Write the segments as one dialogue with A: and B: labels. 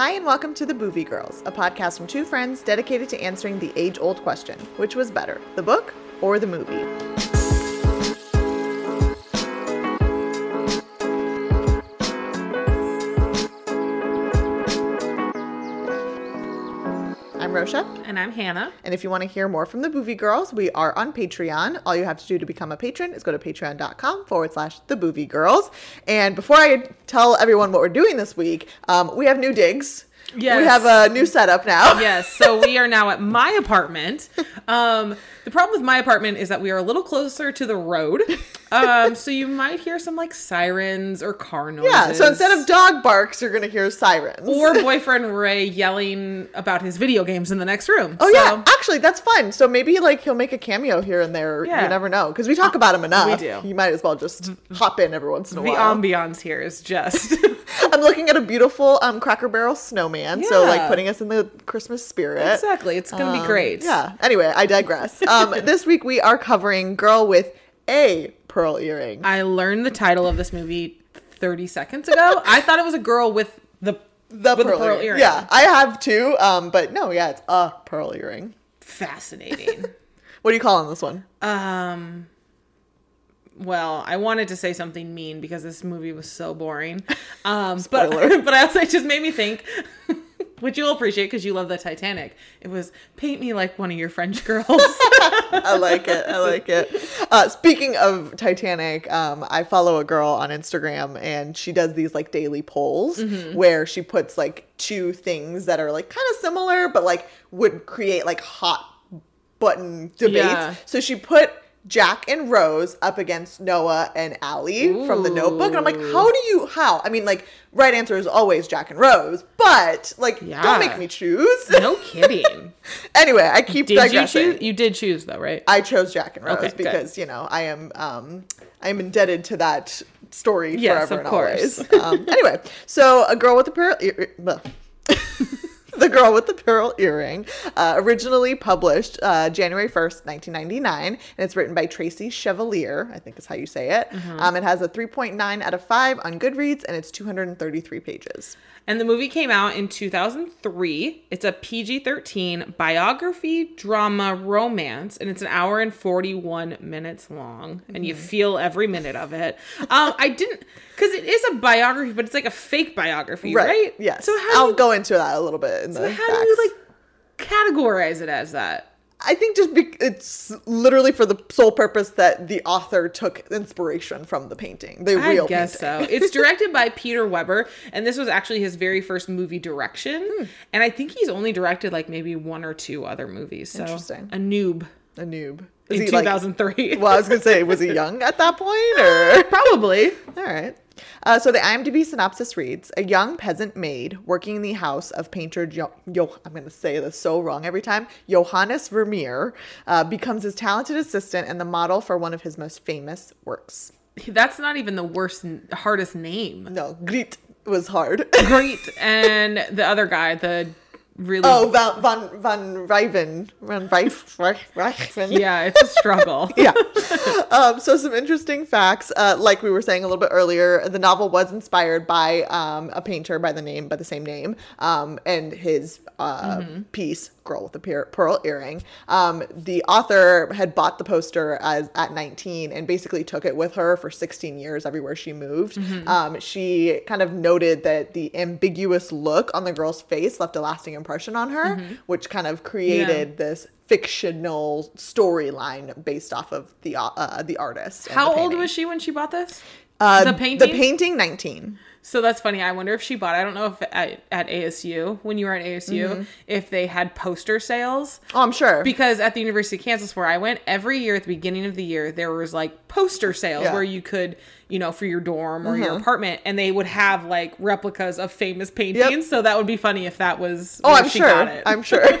A: Hi, and welcome to The Boovie Girls, a podcast from two friends dedicated to answering the age old question which was better, the book or the movie? Rosha,
B: And I'm Hannah.
A: and if you want to hear more from the Boovie Girls, we are on Patreon. All you have to do to become a patron is go to patreon.com forward slash the Boovie Girls. And before I tell everyone what we're doing this week, um, we have new digs. We have a new setup now.
B: Yes, so we are now at my apartment. Um, the problem with my apartment is that we are a little closer to the road. Um, so you might hear some like sirens or car noises.
A: Yeah, so instead of dog barks, you're gonna hear sirens.
B: or boyfriend Ray yelling about his video games in the next room.
A: oh
B: So-
A: yeah, actually that's fun. So maybe like he'll make a cameo here and there.
B: Yeah.
A: You never know because we talk about him enough.
B: We do.
A: You might as well just hop in every once in a
B: The
A: while.
B: The ambiance here is just
A: I'm looking at a beautiful um, Cracker Barrel snowman, so like putting us in the Christmas spirit.
B: exactly. It's gonna be
A: Um,
B: great.
A: Yeah. Anyway, I digress. Um, this week we are covering Girl with a Pearl Earring.
B: I learned the title of this movie 30 seconds ago. I thought it was a girl with the
A: The
B: with
A: pearl,
B: pearl
A: earring.
B: earring.
A: Yeah, I have two. Um, but no, yeah, it's a pearl earring.
B: Fascinating.
A: What do you call on this one?
B: Um, well, I wanted to say something mean because this movie was so boring. Um, but
A: Spoiler.
B: but I also it just made me think, which you'll appreciate because you love the Titanic. It was paint me like one of your French girls.
A: I like it. I like it. Uh, speaking of Titanic, um, I follow a girl on Instagram and she does these like daily polls
B: Mm-hmm.
A: where she puts like two things that are like kind of similar, but like would create like hot button debates.
B: Yeah.
A: So she put Jack and Rose up against Noah and Allie from the notebook. And I'm like, how do you, how? I mean, like, right answer is always Jack and Rose, but like,
B: Yeah.
A: don't make me choose.
B: no kidding.
A: anyway, I keep
B: Did you
A: digressing.
B: choose? You did choose though, right?
A: I chose Jack and Rose
B: Okay, good.
A: because you know I am um I am indebted to that story
B: Yes,
A: forever
B: of
A: and
B: course.
A: always. Um, anyway, so a girl with a pearl. The Girl with the Pearl Earring, uh, originally published uh, January 1st, 1999, and it's written by Tracy Chevalier, I think is how you say it.
B: Mm-hmm.
A: Um, it has a 3.9 out of 5 on Goodreads, and it's 233 pages.
B: And the movie came out in 2003. It's a PG 13 biography, drama, romance, and it's an hour and 41 minutes long. And you feel every minute of it. Um, I didn't, because it is a biography, but it's like a fake biography, right?
A: Yes.
B: So, how,
A: I'll
B: you,
A: go into that a little bit in
B: so how
A: facts.
B: do you like categorize it as that?
A: I think just be- it's literally for the sole purpose that the author took inspiration from the painting, the
B: I
A: real
B: guess
A: painting.
B: so. It's directed by Peter Webber, and this was actually his very first movie direction.
A: Hmm.
B: And I think he's only directed like maybe one or two other movies. So
A: Interesting.
B: A noob
A: A noob.
B: in
A: he, like-
B: 2003.
A: well, I was gonna say, was he young at that point, or
B: Probably.
A: all right? Uh, so the IMDb synopsis reads: A young peasant maid working in the house of painter jo- Yo- I'm gonna say this so wrong every time. Johannes Vermeer uh, becomes his talented assistant and the model for one of his most famous works.
B: That's not even the worst, hardest name.
A: No, Griet was hard.
B: Great. And the other guy, the really.
A: oh, Van Van Van Ryven, Van Ryf, Ryven.
B: Yeah, it's a struggle.
A: yeah. Um, so some interesting facts. Uh, like we were saying a little bit earlier, the novel was inspired by um, a painter by the name by the same name, um, and his uh, piece, "Girl with the Pear- Pearl Earring." Um, the author had bought the poster as at 19 and basically took it with her for 16 years everywhere she moved. Um, she kind of noted that the ambiguous look on the girl's face left a lasting impression on her, which kind of created this fictional storyline based off of the uh, uh, the artist.
B: How
A: the
B: old was she when she bought this?
A: Uh,
B: the painting?
A: The painting, nineteen.
B: So that's funny. I wonder if she bought. I don't know if at, at ASU when you were at ASU
A: Mm-hmm.
B: if they had poster sales
A: Oh, I'm sure.
B: because at the University of Kansas where I went every year at the beginning of the year there was like poster sales
A: Yeah. Mm-hmm.
B: where you could you know for your dorm or your apartment and they would have like replicas of famous paintings. So that would be funny if that was.
A: oh, I'm
B: she
A: sure.
B: got it.
A: I'm sure.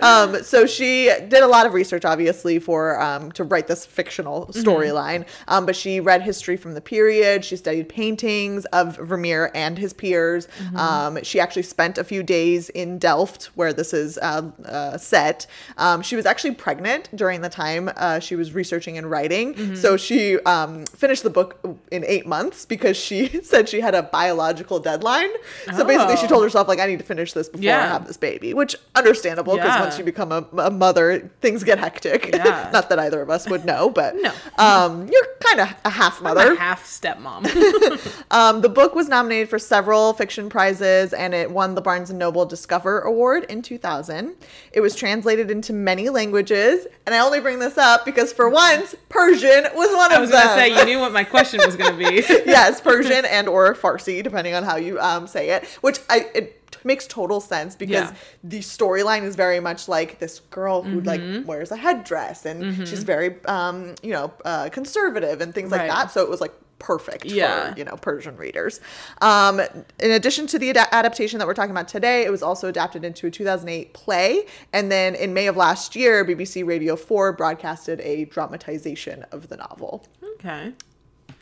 A: Um, so she did a lot of research, obviously, for um, to write this fictional storyline. Um, but she read history from the period. She studied paintings of Vermeer and his peers. Um, she actually spent a few days in Delft, where this is uh, uh, set. Um, she was actually pregnant during the time uh, she was researching and writing. So she um, finished the book in eight months because she said she had a biological deadline. So basically, she
B: Oh.
A: told herself like, "I need to finish this before I have this baby," which understandable because
B: Yeah.
A: once you become a, a mother, things get hectic.
B: Yeah.
A: Not that either of us would know, but
B: No.
A: um, you're kind of a half mother.
B: a half stepmom.
A: Um, the book was nominated for several fiction prizes and it won the Barnes and Noble Discover Award in 2000. It was translated into many languages, and I only bring this up because for once, Persian was one of them.
B: I was gonna say you knew what my question was gonna be.
A: yes, Persian and or Farsi, depending on how you um, say it, which I it makes total sense because
B: Yeah.
A: the storyline is very much like this girl who like
B: Mm-hmm.
A: wears a headdress and she's very um, you know uh, conservative and things like
B: Right.
A: that. So it was like perfect
B: Yeah.
A: for you know Persian readers. Um, in addition to the ad- adaptation that we're talking about today, it was also adapted into a 2008 play, and then in May of last year, BBC Radio 4 broadcasted a dramatization of the novel.
B: Okay.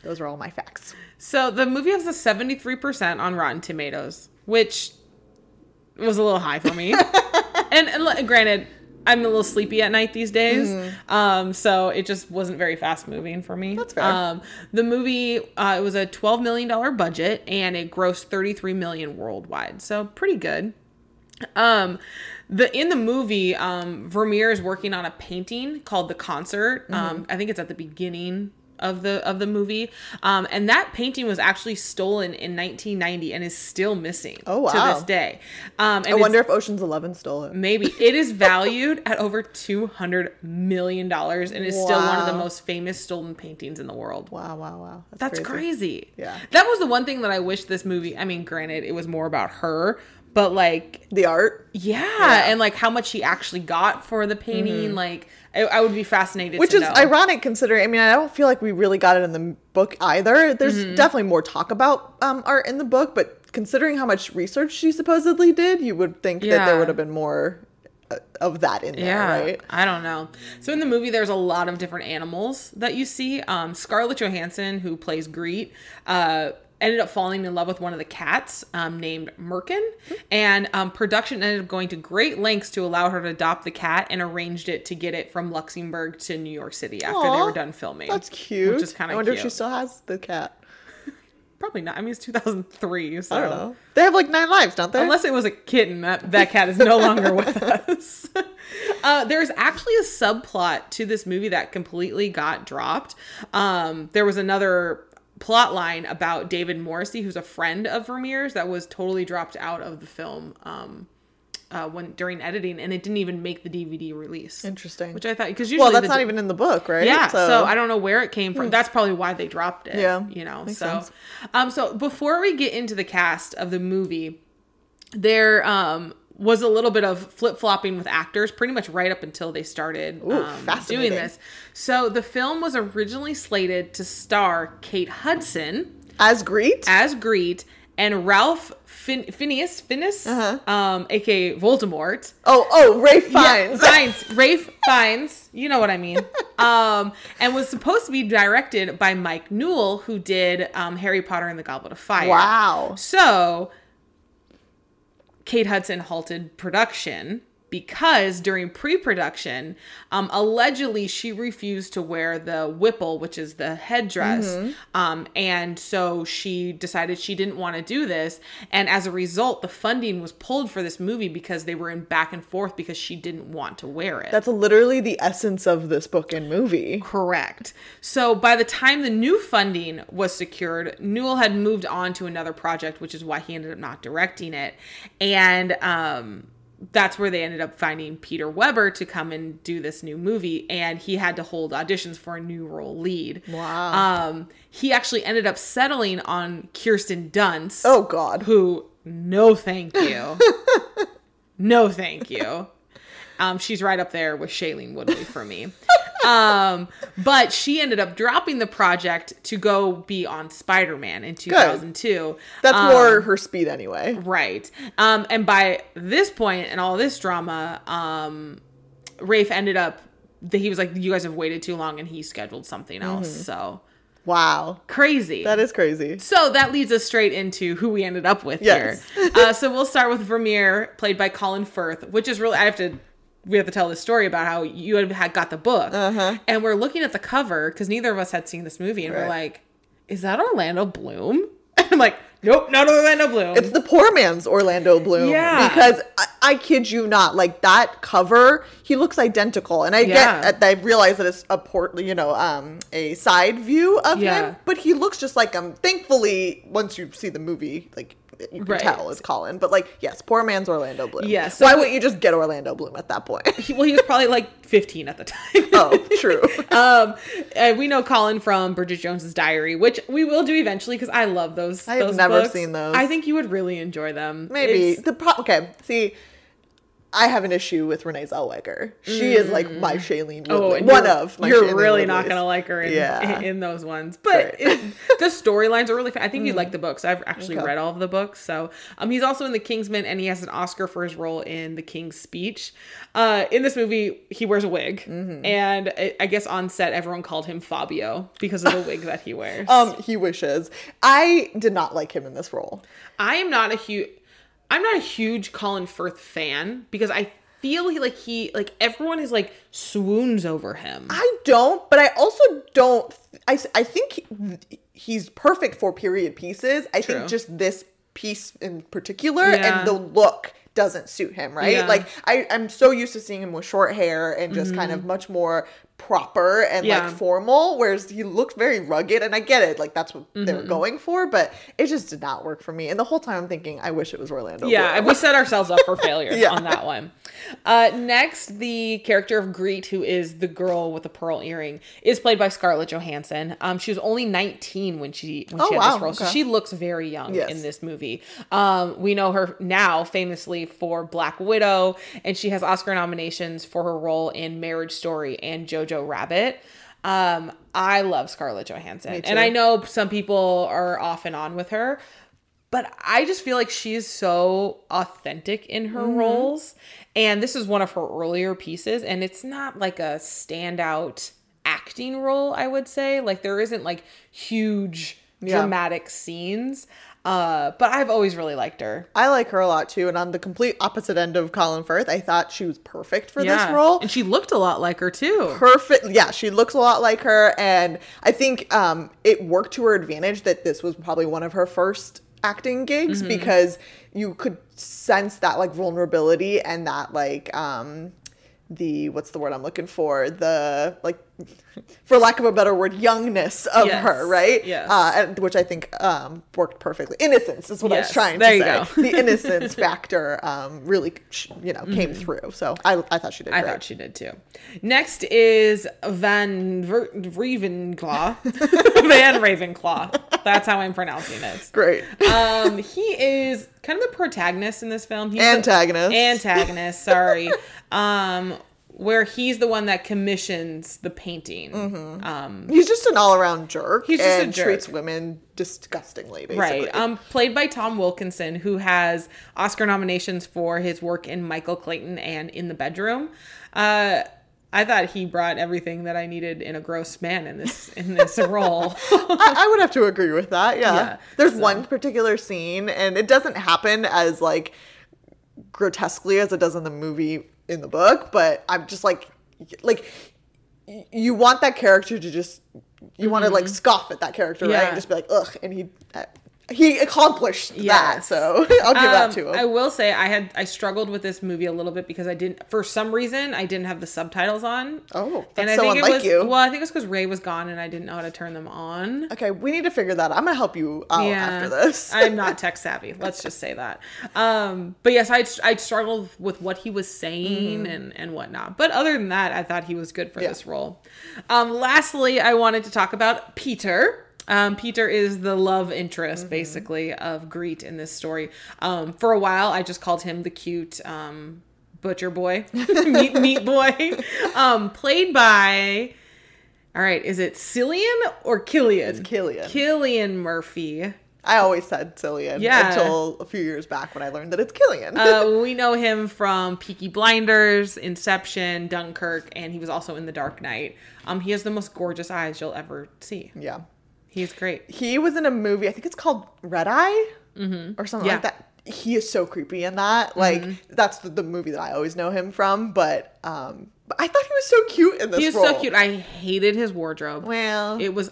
A: Those are all my facts.
B: So the movie has a 73% on Rotten Tomatoes, which was a little high for me. and, and granted, I'm a little sleepy at night these days. Um, so it just wasn't very fast moving for me.
A: Mm-hmm. That's fair.
B: Um, the movie, uh, it was a $12 million budget and it grossed 33 million worldwide. So pretty good. Um, the in the movie, um, Vermeer is working on a painting called The Concert.
A: Mm-hmm.
B: Um, I think it's at the beginning of the of the movie. Um, and that painting was actually stolen in 1990 and is still missing
A: Oh,
B: to this day. Um, and
A: I wonder if Ocean's Eleven stole it.
B: maybe it is valued at over 200 million dollars and is still one of the most famous stolen paintings in the world.
A: Wow, wow, wow.
B: That's crazy.
A: Yeah.
B: That was the one thing that I wish this movie, I mean, granted, it was more about her, but like
A: The art,
B: yeah, and like how much he actually got for the painting. Like, I, I would be fascinated.
A: Which is
B: know.
A: ironic considering, I mean, I don't feel like we really got it in the book either. There's
B: Mm-hmm.
A: definitely more talk about um, art in the book, but considering how much research she supposedly did, you would think that there would have been more uh, of that in there,
B: Yeah,
A: right?
B: I don't know. So in the movie, there's a lot of different animals that you see. Um, Scarlett Johansson, who plays Griet, uh, ended up falling in love with one of the cats um, named Merkin, and um, production ended up going to great lengths to allow her to adopt the cat and arranged it to get it from Luxembourg to New York City after they were done filming.
A: That's cute.
B: Which is kind of.
A: I wonder
B: cute.
A: if she still has the cat.
B: Probably not. I mean, it's 2003, so
A: I don't know. They have like nine lives, don't they?
B: Unless it was a kitten, that, that cat is no longer with us. Uh, there's actually a subplot to this movie that completely got dropped. Um, there was another plot line about David Morrissey, who's a friend of Vermeer's, that was totally dropped out of the film um, uh, when during editing, and it didn't even make the DVD release.
A: Interesting.
B: Which I thought because usually
A: well, that's not even in the book, right?
B: yeah, so, I don't know where it came from. That's probably why they dropped it.
A: Hmm. Yeah,
B: you know.
A: makes
B: so,
A: sense.
B: um, so before we get into the cast of the movie, there um was a little bit of flip flopping with actors, pretty much right up until they started
A: Ooh,
B: um, doing this. So the film was originally slated to star Kate Hudson
A: as Griet.
B: as Griet and Ralph fin- Phineas Fiennes, um, aka Voldemort.
A: oh, oh, Ray Fiennes.
B: Yeah, Fiennes. Rafe Fiennes. You know what I mean. Um, and was supposed to be directed by Mike Newell, who did um, Harry Potter and the Goblet of Fire.
A: Wow.
B: So Kate Hudson halted production because during pre-production, um, allegedly she refused to wear the wimple, which is the headdress,
A: Mm-hmm.
B: um, and so she decided she didn't want to do this. And as a result, the funding was pulled for this movie because they were in back and forth because she didn't want to wear it.
A: That's literally the essence of this book and movie.
B: Correct. So by the time the new funding was secured, Newell had moved on to another project, which is why he ended up not directing it. And um, that's where they ended up finding Peter Webber to come and do this new movie. And he had to hold auditions for a new role lead.
A: Wow.
B: Um, he actually ended up settling on Kirsten Dunst
A: Oh God.
B: who no thank you no thank you um she's right up there with shailene woodley for me um, but she ended up dropping the project to go be on Spider Man in 2002.
A: That's
B: Um,
A: more her speed anyway.
B: Right. Um, and by this point and all this drama, um, Rafe ended up, that he was like, you guys have waited too long, and he scheduled something else. So
A: Wow.
B: crazy.
A: Mm-hmm. That is crazy.
B: So that leads us straight into who we ended up with
A: Yes.
B: here. Uh, so we'll start with Vermeer, played by Colin Firth, which is really I have to we have to tell this story about how you had, got the book,
A: Uh-huh.
B: and we're looking at the cover because neither of us had seen this movie, and we're like, "Is that Orlando Bloom?" And I'm like, "Nope, not Orlando Bloom."
A: It's the poor man's Orlando Bloom.
B: Yeah.
A: Because I, I kid you not, like that cover, he looks identical. And I
B: Yeah.
A: get, I realize that it's a port, you know, um, a side view of
B: Yeah.
A: him, but he looks just like him. Thankfully, once you see the movie, like you can
B: Right.
A: tell it's Colin. But like, yes, poor man's Orlando Bloom.
B: Yes, so
A: Why wouldn't you just get Orlando Bloom at that point?
B: He- well, he was probably like 15 at the time.
A: oh, true.
B: um, and we know Colin from Bridget Jones's Diary, which we will do eventually because I love those.
A: I have
B: those
A: never
B: books.
A: seen those.
B: I think you would really enjoy them.
A: Maybe
B: It's-
A: the pro- okay. See, I have an issue with Renee Zellweger. She is like my Shailene Woodley.
B: Oh,
A: one of my
B: You're
A: Shailene
B: really not gonna like her in,
A: Yeah.
B: in, those ones, but
A: Right.
B: it, the storylines are really. Fun. I think you'd like the books. I've actually
A: Okay.
B: read all of the books. So, um, he's also in The Kingsman, and he has an Oscar for his role in The King's Speech. Uh, in this movie, he wears a wig,
A: Mm-hmm.
B: and I, I guess on set, everyone called him Fabio because of the wig that he wears.
A: Um, he wishes. I did not like him in this role.
B: I am not a huge I'm not a huge Colin Firth fan because I feel he like he like everyone is like swoons over him.
A: I don't, but I also don't. I, I think he- he's perfect for period pieces. I
B: True.
A: think just this piece in particular
B: Yeah.
A: and the look doesn't suit him, right?
B: Yeah. Mm-hmm.
A: Like I, I'm so used to seeing him with short hair and just kind of much more proper and
B: Yeah.
A: like formal, whereas he looked very rugged. And I get it, like that's what they
B: Mm-hmm.
A: were going for, but it just did not work for me. And the whole time I'm thinking, I wish it was Orlando.
B: yeah, we set ourselves up for failure
A: Yeah.
B: on that one. Uh, next, the character of Griet, who is the girl with the pearl earring, is played by Scarlett Johansson. Um, she was only 19 when she when
A: Oh,
B: she had
A: wow,
B: this role, so she looks very young
A: Yes.
B: in this movie. Um, we know her now famously for Black Widow, and she has Oscar nominations for her role in Marriage Story and Jojo Rabbit. Um, I love Scarlett Johansson, and I know some people are off and on with her, but I just feel like she's so authentic in her
A: Mm-hmm.
B: roles. And this is one of her earlier pieces, and it's not like a standout acting role, I would say. Like there isn't like huge
A: Yeah.
B: dramatic scenes. Uh, but I've always really liked her.
A: I like her a lot too. And on the complete opposite end of Colin Firth, I thought she was perfect for this role.
B: And she looked a lot like her too.
A: perfect yeah she looks a lot like her and i think um it worked to her advantage that this was probably one of her first acting gigs
B: Mm-hmm.
A: because you could sense that like vulnerability and that like um the what's the word i'm looking for the like for lack of a better word youngness of
B: Yes.
A: her right
B: Yes.
A: uh which i think um worked perfectly innocence is what i was
B: Yes.
A: trying
B: There
A: to
B: you
A: say
B: go.
A: the innocence factor um really you know came through so i i thought she did
B: Mm-hmm. I
A: great.
B: thought she did too. Next is Van Ver- Ravenclaw. Van Ravenclaw. That's how I'm pronouncing it.
A: great
B: um he is kind of the protagonist in this film he's
A: Antagonist.
B: antagonist sorry um where he's the one that commissions the painting um
A: He's just an all-around jerk.
B: He's just a jerk.
A: treats women disgustingly, basically.
B: right um played by tom wilkinson who has oscar nominations for his work in michael clayton and in the bedroom uh I thought he brought everything that I needed in a gross man in this in this role.
A: I, I would have to agree with that. Yeah.
B: Yeah,
A: There's one particular scene, and it doesn't happen as like grotesquely as it does in the movie in the book, but I'm just like, like you want that character to just you want to like scoff at that character, right?
B: Mm-hmm. Yeah.
A: And just be like, ugh, and he. He accomplished that, so I'll give that
B: Um,
A: to him.
B: I will say I had I struggled with this movie a little bit because I didn't for some reason I didn't have the subtitles on.
A: Oh,
B: and
A: that's
B: I
A: so
B: think it was
A: you.
B: well, I think it was because Ray was gone and I didn't know how to turn them on.
A: okay, we need to figure that out. I'm gonna help you out after this.
B: I'm not tech savvy. Let's just say that. Um, but yes, I I struggled with what he was saying and and whatnot. But other than that, I thought he was good for
A: Mm-hmm. Yeah.
B: this role. Um, lastly, I wanted to talk about Peter. Um, Peter is the love interest,
A: Mm-hmm.
B: basically, of Griet in this story. Um, for a while, I just called him the cute um, Butcher Boy, Meat Meat Boy, um, played by. All right, is it Cillian or Killian?
A: It's Killian.
B: Killian Murphy.
A: I always said Cillian
B: Yeah.
A: until a few years back when I learned that it's Killian.
B: Uh, we know him from Peaky Blinders, Inception, Dunkirk, and he was also in The Dark Knight. Um, he has the most gorgeous eyes you'll ever see.
A: yeah.
B: He's great.
A: He was in a movie, I think it's called Red Eye or something
B: Yeah.
A: like that. He is so creepy in that. Like, that's the, the movie that I always know him from. But, um, but I thought he was so cute in this
B: He was
A: role.
B: so cute. I hated his wardrobe.
A: Well,
B: It was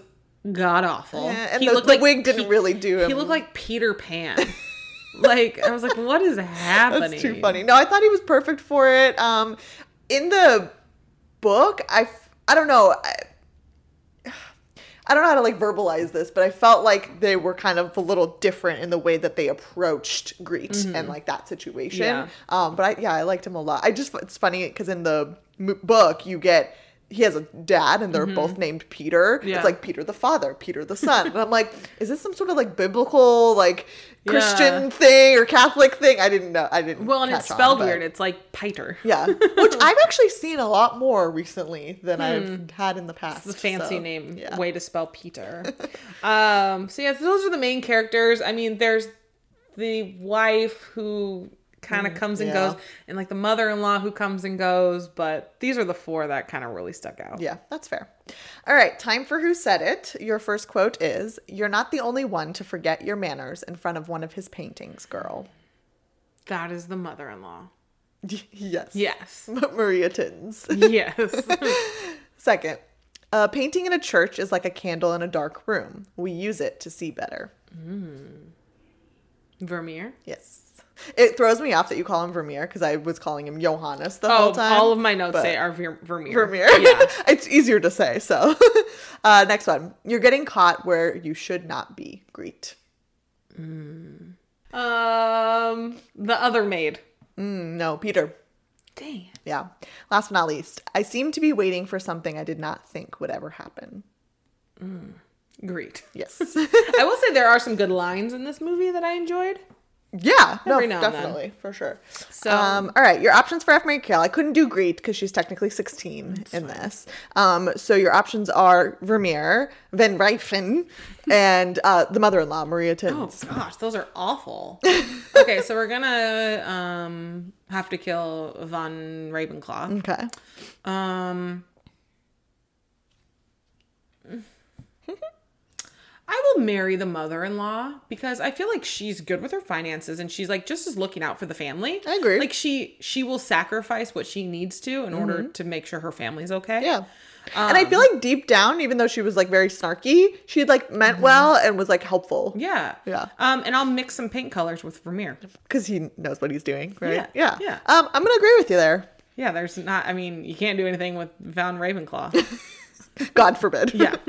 B: god awful.
A: Yeah, and
B: he
A: the-
B: looked
A: the
B: like
A: wig didn't
B: Pe-
A: really do him.
B: He looked like Peter Pan. like I was like, what is happening?
A: That's too funny. No, I thought he was perfect for it. Um, in the book, I I don't know. I, I don't know how to like verbalize this, but I felt like they were kind of a little different in the way that they approached Griet and like that situation.
B: Yeah.
A: Um, but I, yeah, I liked him a lot. I just it's funny because in the m- book you get he has a dad and they're both named Peter.
B: Yeah.
A: It's like Peter the father, Peter the son, and I'm like, is this some sort of like biblical like Christian
B: Yeah.
A: thing or Catholic thing? I didn't know. I didn't.
B: Well, and it's
A: on,
B: spelled
A: but-
B: weird. It's like Piter.
A: yeah, which I've actually seen a lot more recently than I've had in the past.
B: Hmm. It's a fancy
A: so,
B: name
A: yeah.
B: way to spell Peter. um, so yeah, those are the main characters. I mean, there's the wife who kind of comes and
A: Mm, yeah.
B: goes, and like the mother-in-law who comes and goes. But these are the four that kind of really stuck out.
A: Yeah, that's fair. All right, time for who said it. Your first quote is You're not the only one to forget your manners in front of one of his paintings, girl.
B: That is the mother-in-law.
A: yes.
B: Yes.
A: Maria Tins.
B: yes.
A: Second, a painting in a church is like a candle in a dark room. We use it to see better.
B: Vermeer.
A: Yes. It throws me off that you call him Vermeer because I was calling him Johannes the whole
B: Oh,
A: time.
B: all of my notes say are Ver- Vermeer.
A: Vermeer.
B: Yeah.
A: it's easier to say. So, uh, next one. You're getting caught where you should not be. Griet.
B: Um, the other maid.
A: Mm, no, Peter.
B: Dang.
A: Yeah. Last but not least, I seem to be waiting for something I did not think would ever happen.
B: Griet.
A: Yes.
B: I will say there are some good lines in this movie that I enjoyed.
A: Yeah. No,
B: Every then.
A: definitely. For sure.
B: So-
A: um, all right. Your options for F. Marry Kill. I couldn't do Griet because she's technically 16 in this. Um, so your options are Vermeer, Van Reifen, and uh, the mother in law, Maria
B: Oh gosh, those are awful. okay, so we're gonna um have to kill Von Ravenclaw.
A: Okay.
B: Um will marry the mother-in-law because I feel like she's good with her finances and she's like just as looking out for the family.
A: I agree.
B: Like she she will sacrifice what she needs to in order to make sure her family's okay.
A: Mm-hmm. Yeah. and I feel like deep down, even though she was like very snarky, she like meant well and was like helpful.
B: Yeah.
A: Yeah.
B: Um, and I'll mix some paint colors with Vermeer.
A: because he knows what he's doing, right?
B: Yeah,
A: yeah.
B: yeah.
A: Um, I'm gonna agree with you there.
B: Yeah, there's not. I mean, you can't do anything with Von Ravenclaw.
A: God forbid.
B: yeah.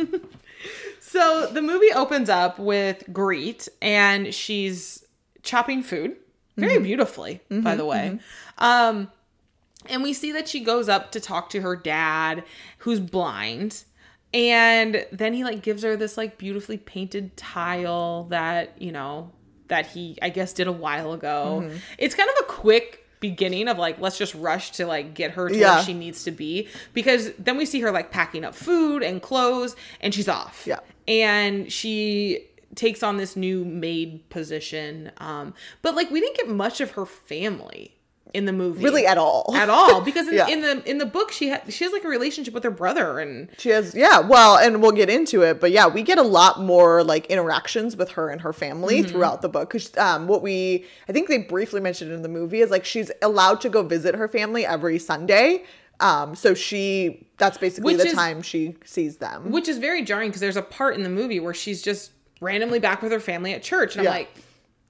B: so the movie opens up with Griet, and she's chopping food very mm-hmm. beautifully, by mm-hmm, the way. Mm-hmm. Um, and we see that she goes up to talk to her dad, who's blind. And then he like gives her this like beautifully painted tile that, you know, that he I guess did a while ago. It's kind of a quick beginning of like let's just rush to like get her to
A: Yeah.
B: where she needs to be because then we see her like packing up food and clothes and she's off.
A: Yeah.
B: And she takes on this new maid position. Um but like we didn't get much of her family in the movie.
A: Really, at all.
B: at all because in,
A: Yeah.
B: in the in the book she ha- she has like a relationship with her brother and
A: She has, yeah, well, and we'll get into it, but yeah, we get a lot more like interactions with her and her family
B: Mm-hmm.
A: throughout the book. Because um, what we, I think they briefly mentioned in the movie is like she's allowed to go visit her family every Sunday. Um, so she, that's basically
B: Which
A: the
B: is-
A: time she sees them.
B: which is very jarring because there's a part in the movie where she's just randomly back with her family at church and
A: Yeah.
B: I'm like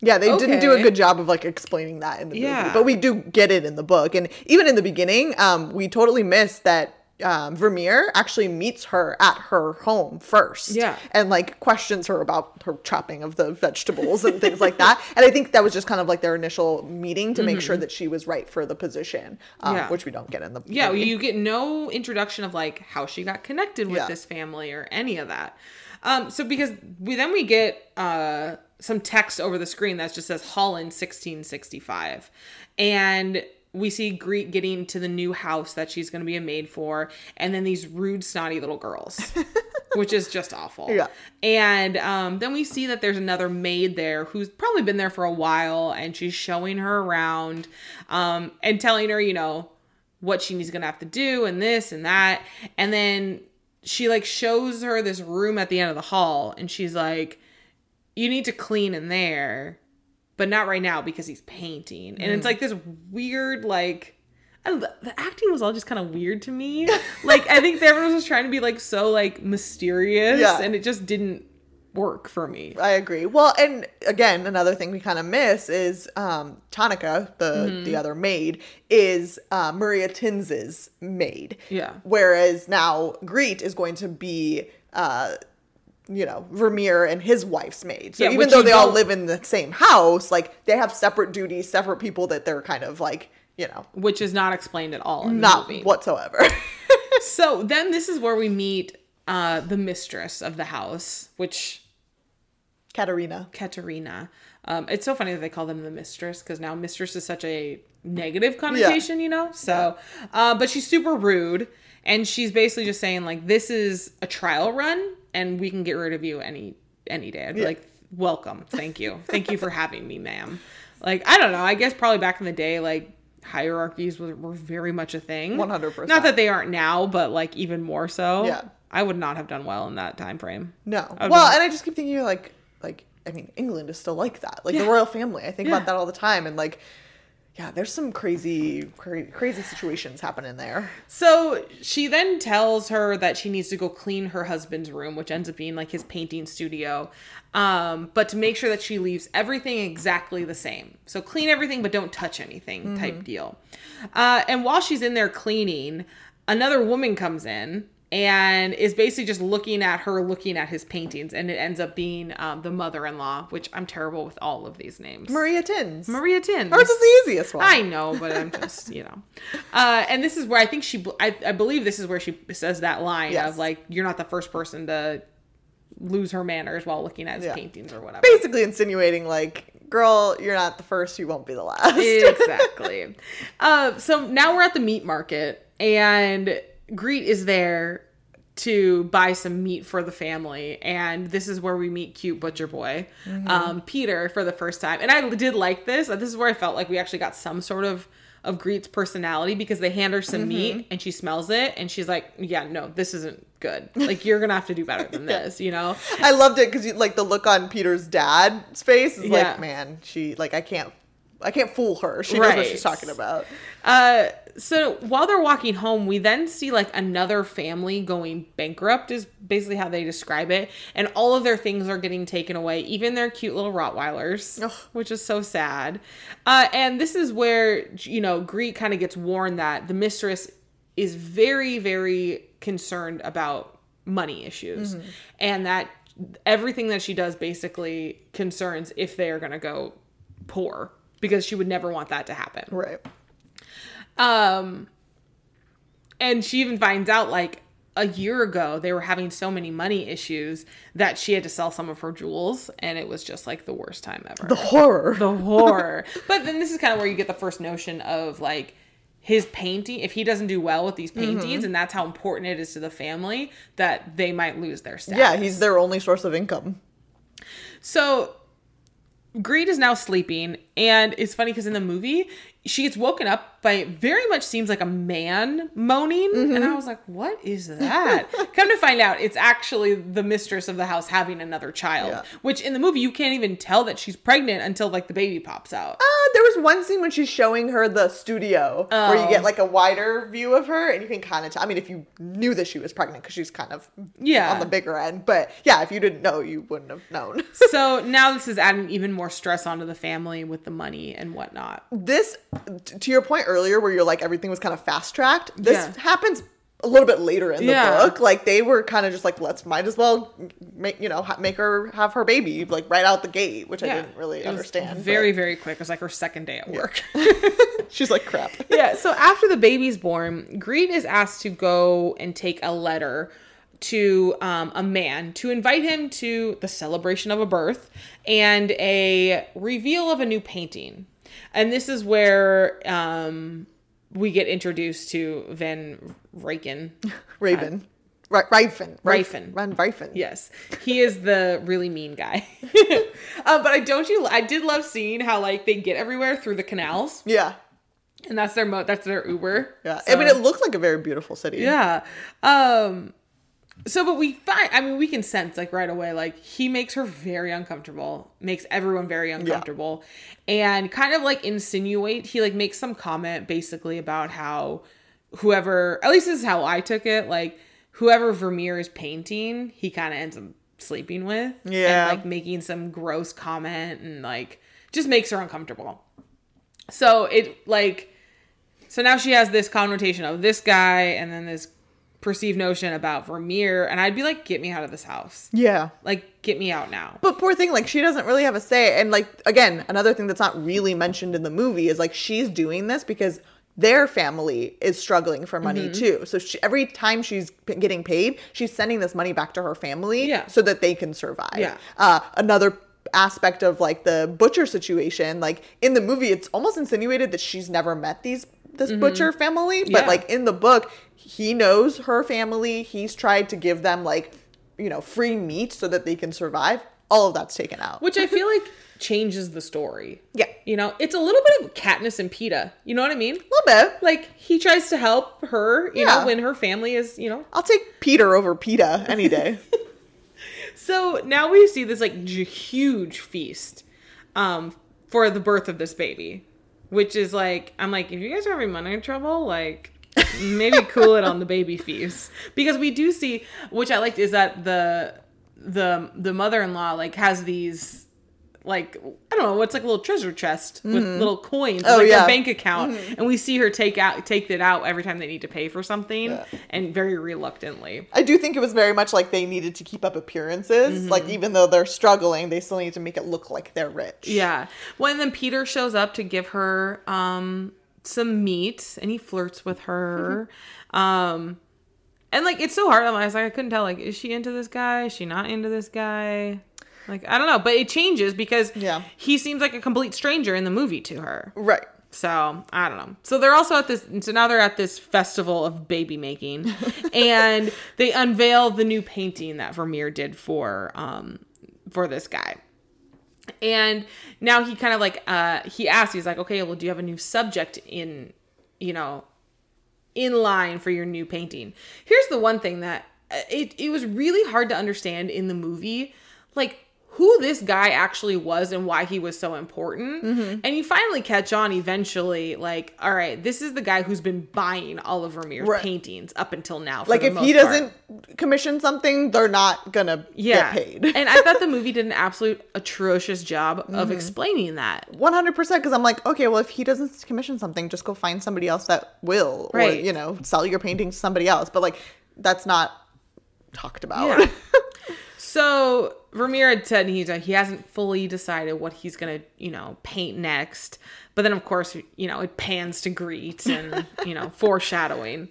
A: Yeah, they didn't do a good job of like explaining that in the movie, but we do get it in the book, and even in the beginning, um, we totally miss that um, Vermeer actually meets her at her home first,
B: Yeah.
A: and like questions her about her chopping of the vegetables and things like that. And I think that was just kind of like their initial meeting to make sure that she was right for the position, um,
B: Mm-hmm. Yeah.
A: which we don't get in the
B: yeah
A: movie.
B: you get no introduction of like how she got connected with
A: Yeah.
B: this family or any of that um so because we then we get uh some text over the screen that just says holland 1665 and we see Griet getting to the new house that she's going to be a maid for, and then these rude, snotty little girls, which is just awful.
A: Yeah.
B: And um, then we see that there's another maid there who's probably been there for a while, and she's showing her around um, and telling her, you know, what she's going to have to do, and this and that. And then she like shows her this room at the end of the hall, and she's like, you need to clean in there but not right now because he's painting. And it's like this weird, like, I don't know, the acting was all just kind of weird to me. like, I think everyone was just trying to be like so like mysterious,
A: Yeah.
B: and it just didn't work for me.
A: I agree. Well, and again, another thing we kind of miss is um, Tanneke, the
B: Mm-hmm.
A: the other maid, is uh, Maria Tins's maid.
B: Yeah.
A: Whereas now Griet is going to be, uh, you know, Vermeer and his wife's maid. So
B: Yeah,
A: even though they all live in the same house, like they have separate duties, separate people that they're kind of like, you know,
B: Which is not explained at all in the
A: not whatsoever.
B: So then this is where we meet uh, the mistress of the house, which
A: Katerina.
B: Katerina. Um, it's so funny that they call them the mistress because now mistress is such a negative connotation, you know. So, uh, but she's super rude, and she's basically just saying like, "This is a trial run, and we can get rid of you any any day." I'd be
A: Yeah.
B: like, "Welcome, thank you, thank you for having me, ma'am." Like, I don't know. I guess probably back in the day, like hierarchies were, were very much a thing.
A: 100%.
B: Not that they aren't now, but like even more so.
A: Yeah.
B: I would not have done well in that time frame.
A: No. Well, and I just keep thinking like like I mean England is still like that. Like the royal family. I think
B: Yeah.
A: about that all the time and like yeah, there's some crazy cra- crazy situations happening there.
B: So she then tells her that she needs to go clean her husband's room, which ends up being like his painting studio. Um, but to make sure that she leaves everything exactly the same. So clean everything, but don't touch anything type deal. Uh, and while she's in there cleaning, another woman comes in and is basically just looking at her, looking at his paintings. And it ends up being um, the mother in law, which I'm terrible with all of these names.
A: Maria Tins.
B: Maria Tin.
A: Hers is the easiest one.
B: I know, but I'm just, you know. Uh, and this is where I think she, I, I believe this is where she says that line
A: Yes.
B: of like, you're not the first person to lose her manners while looking at his
A: Yeah.
B: paintings or whatever.
A: Basically insinuating like, girl, you're not the first, you won't be the last.
B: exactly. Uh, so now we're at the meat market, and Griet is there to buy some meat for the family, and this is where we meet cute butcher boy, um, Peter, for the first time. And I did like this. This is where I felt like we actually got some sort of of Griet's personality because they hand her some meat and she smells it and she's like, "Yeah, no, this isn't good. Like you're gonna have to do better than this," you know.
A: I loved it because like the look on Peter's dad's face is
B: Yeah.
A: like, man, she like I can't I can't fool her. She knows what she's talking about.
B: Uh, so while they're walking home, we then see like another family going bankrupt, is basically how they describe it. And all of their things are getting taken away, even their cute little Rottweilers,
A: Ugh.
B: which is so sad. Uh, and this is where, you know, Griet kind of gets warned that the mistress is very, very concerned about money issues and that everything that she does basically concerns if they are going to go poor because she would never want that to happen.
A: Right.
B: Um, and she even finds out like a year ago they were having so many money issues that she had to sell some of her jewels, and it was just like the worst time ever.
A: The horror.
B: The horror. but then this is kind of where you get the first notion of like his painting. If he doesn't do well with these paintings, and that's how important it is to the family, that they might lose their status.
A: yeah, he's their only source of income.
B: So Griet is now sleeping, and it's funny because in the movie she gets woken up by very much seems like a man moaning,
A: Mm-hmm.
B: and I was like, "What is that?" Come to find out, it's actually the mistress of the house having another child.
A: Yeah.
B: Which in the movie you can't even tell that she's pregnant until like the baby pops out.
A: Uh, there was one scene when she's showing her the studio where you
B: Oh.
A: get like a wider view of her and you can kind of tell. I mean, if you knew that she was pregnant because she's kind of
B: Yeah.
A: on the bigger end, but yeah, if you didn't know, you wouldn't have known.
B: so now this is adding even more stress onto the family with the money and whatnot.
A: this, to your point earlier, where you're like everything was kind of fast tracked. This
B: Yeah.
A: happens a little bit later in the
B: Yeah.
A: book. Like they were kind of just like, let's might as well make you know ha- make her have her baby like right out the gate, which I didn't really
B: It was
A: understand. but
B: Very, very quick. It was like her second day at work.
A: she's like crap.
B: yeah, so after the baby's born, Griet is asked to go and take a letter to um, a man to invite him to the celebration of a birth and a reveal of a new painting. And this is where um, we get introduced to Van Ryken.
A: Raven. Right, Rifen.
B: Rifen.
A: Run Rifen.
B: Yes, he is the really mean guy. uh, but I don't you? I did love seeing how like they get everywhere through the canals,
A: Yeah.
B: and that's their mo. That's their Uber.
A: Yeah.
B: So-
A: I mean, it looked like a very beautiful city.
B: Yeah. Um so but we find I mean we can sense like right away like he makes her very uncomfortable, makes everyone very uncomfortable and kind of like insinuate he like makes some comment basically about how whoever at least this is how I took it like whoever Vermeer is painting, he kind of ends up sleeping with
A: Yeah.
B: and like making some gross comment and like just makes her uncomfortable. So it like so now she has this connotation of this guy and then this perceived notion about Vermeer. And I'd be like, get me out of this house.
A: Yeah.
B: Like, get me out now.
A: But poor thing, like she doesn't really have a say. And like again, another thing that's not really mentioned in the movie is like she's doing this because their family is struggling for money
B: Mm-hmm.
A: too. So she, every time she's p- getting paid, she's sending this money back to her family
B: Yeah.
A: so that they can survive.
B: Yeah.
A: Uh, another aspect of like the butcher situation, like in the movie, it's almost insinuated that she's never met these this butcher family, but
B: Mm-hmm. Yeah.
A: like in the book, he knows her family. He's tried to give them like you know free meat so that they can survive. All of that's taken out.
B: Which I feel like changes the story.
A: Yeah.
B: You know, it's a little bit of Katniss and Peeta. You know what I mean?
A: A little bit.
B: Like, he tries to help her, you
A: Yeah.
B: know, when her family is, you know.
A: I'll take Peter over Peeta any day.
B: So now we see this, like, huge feast um, for the birth of this baby. Which is like, I'm like, if you guys are having money trouble, like, maybe cool it on the baby fees. Because we do see which i liked is that the the the mother-in-law like has these like i don't know what's like a little treasure chest with little coins.
A: Oh,
B: like
A: yeah.
B: their bank account. And we see her take out take it out every time they need to pay for something
A: Yeah.
B: and very reluctantly.
A: I do think it was very much like they needed to keep up appearances. Like even though they're struggling, they still need to make it look like they're rich.
B: yeah. When then peter shows up to give her um some meat and he flirts with her. Um and like it's so hard. I was like i couldn't tell like is she into this guy? Is she not into this guy like i don't know but it changes because
A: Yeah.
B: he seems like a complete stranger in the movie to her
A: Right.
B: so I don't know. So they're also at this. So now they're at this festival of baby making, and they unveil the new painting that Vermeer did for um for this guy. And now he kind of like uh he asks, he's like, okay, well, do you have a new subject in, you know, in line for your new painting? Here's the one thing that uh, it it was really hard to understand in the movie, like who this guy actually was and why he was so important. And you finally catch on eventually, like, all right, this is the guy who's been buying all of Vermeer's
A: Right.
B: paintings up until now. for
A: Like if he
B: part.
A: doesn't commission something, they're not gonna
B: yeah.
A: get paid.
B: and I thought the movie did an absolute atrocious job of
A: Mm-hmm.
B: explaining that.
A: One hundred percent, because I'm like, okay, well, if he doesn't commission something, just go find somebody else that will,
B: Right.
A: or you know, sell your painting to somebody else. But like, that's not talked about.
B: Yeah. So Vermeer had said he he hasn't fully decided what he's gonna you know paint next, but then of course you know it pans to Griet and you know foreshadowing.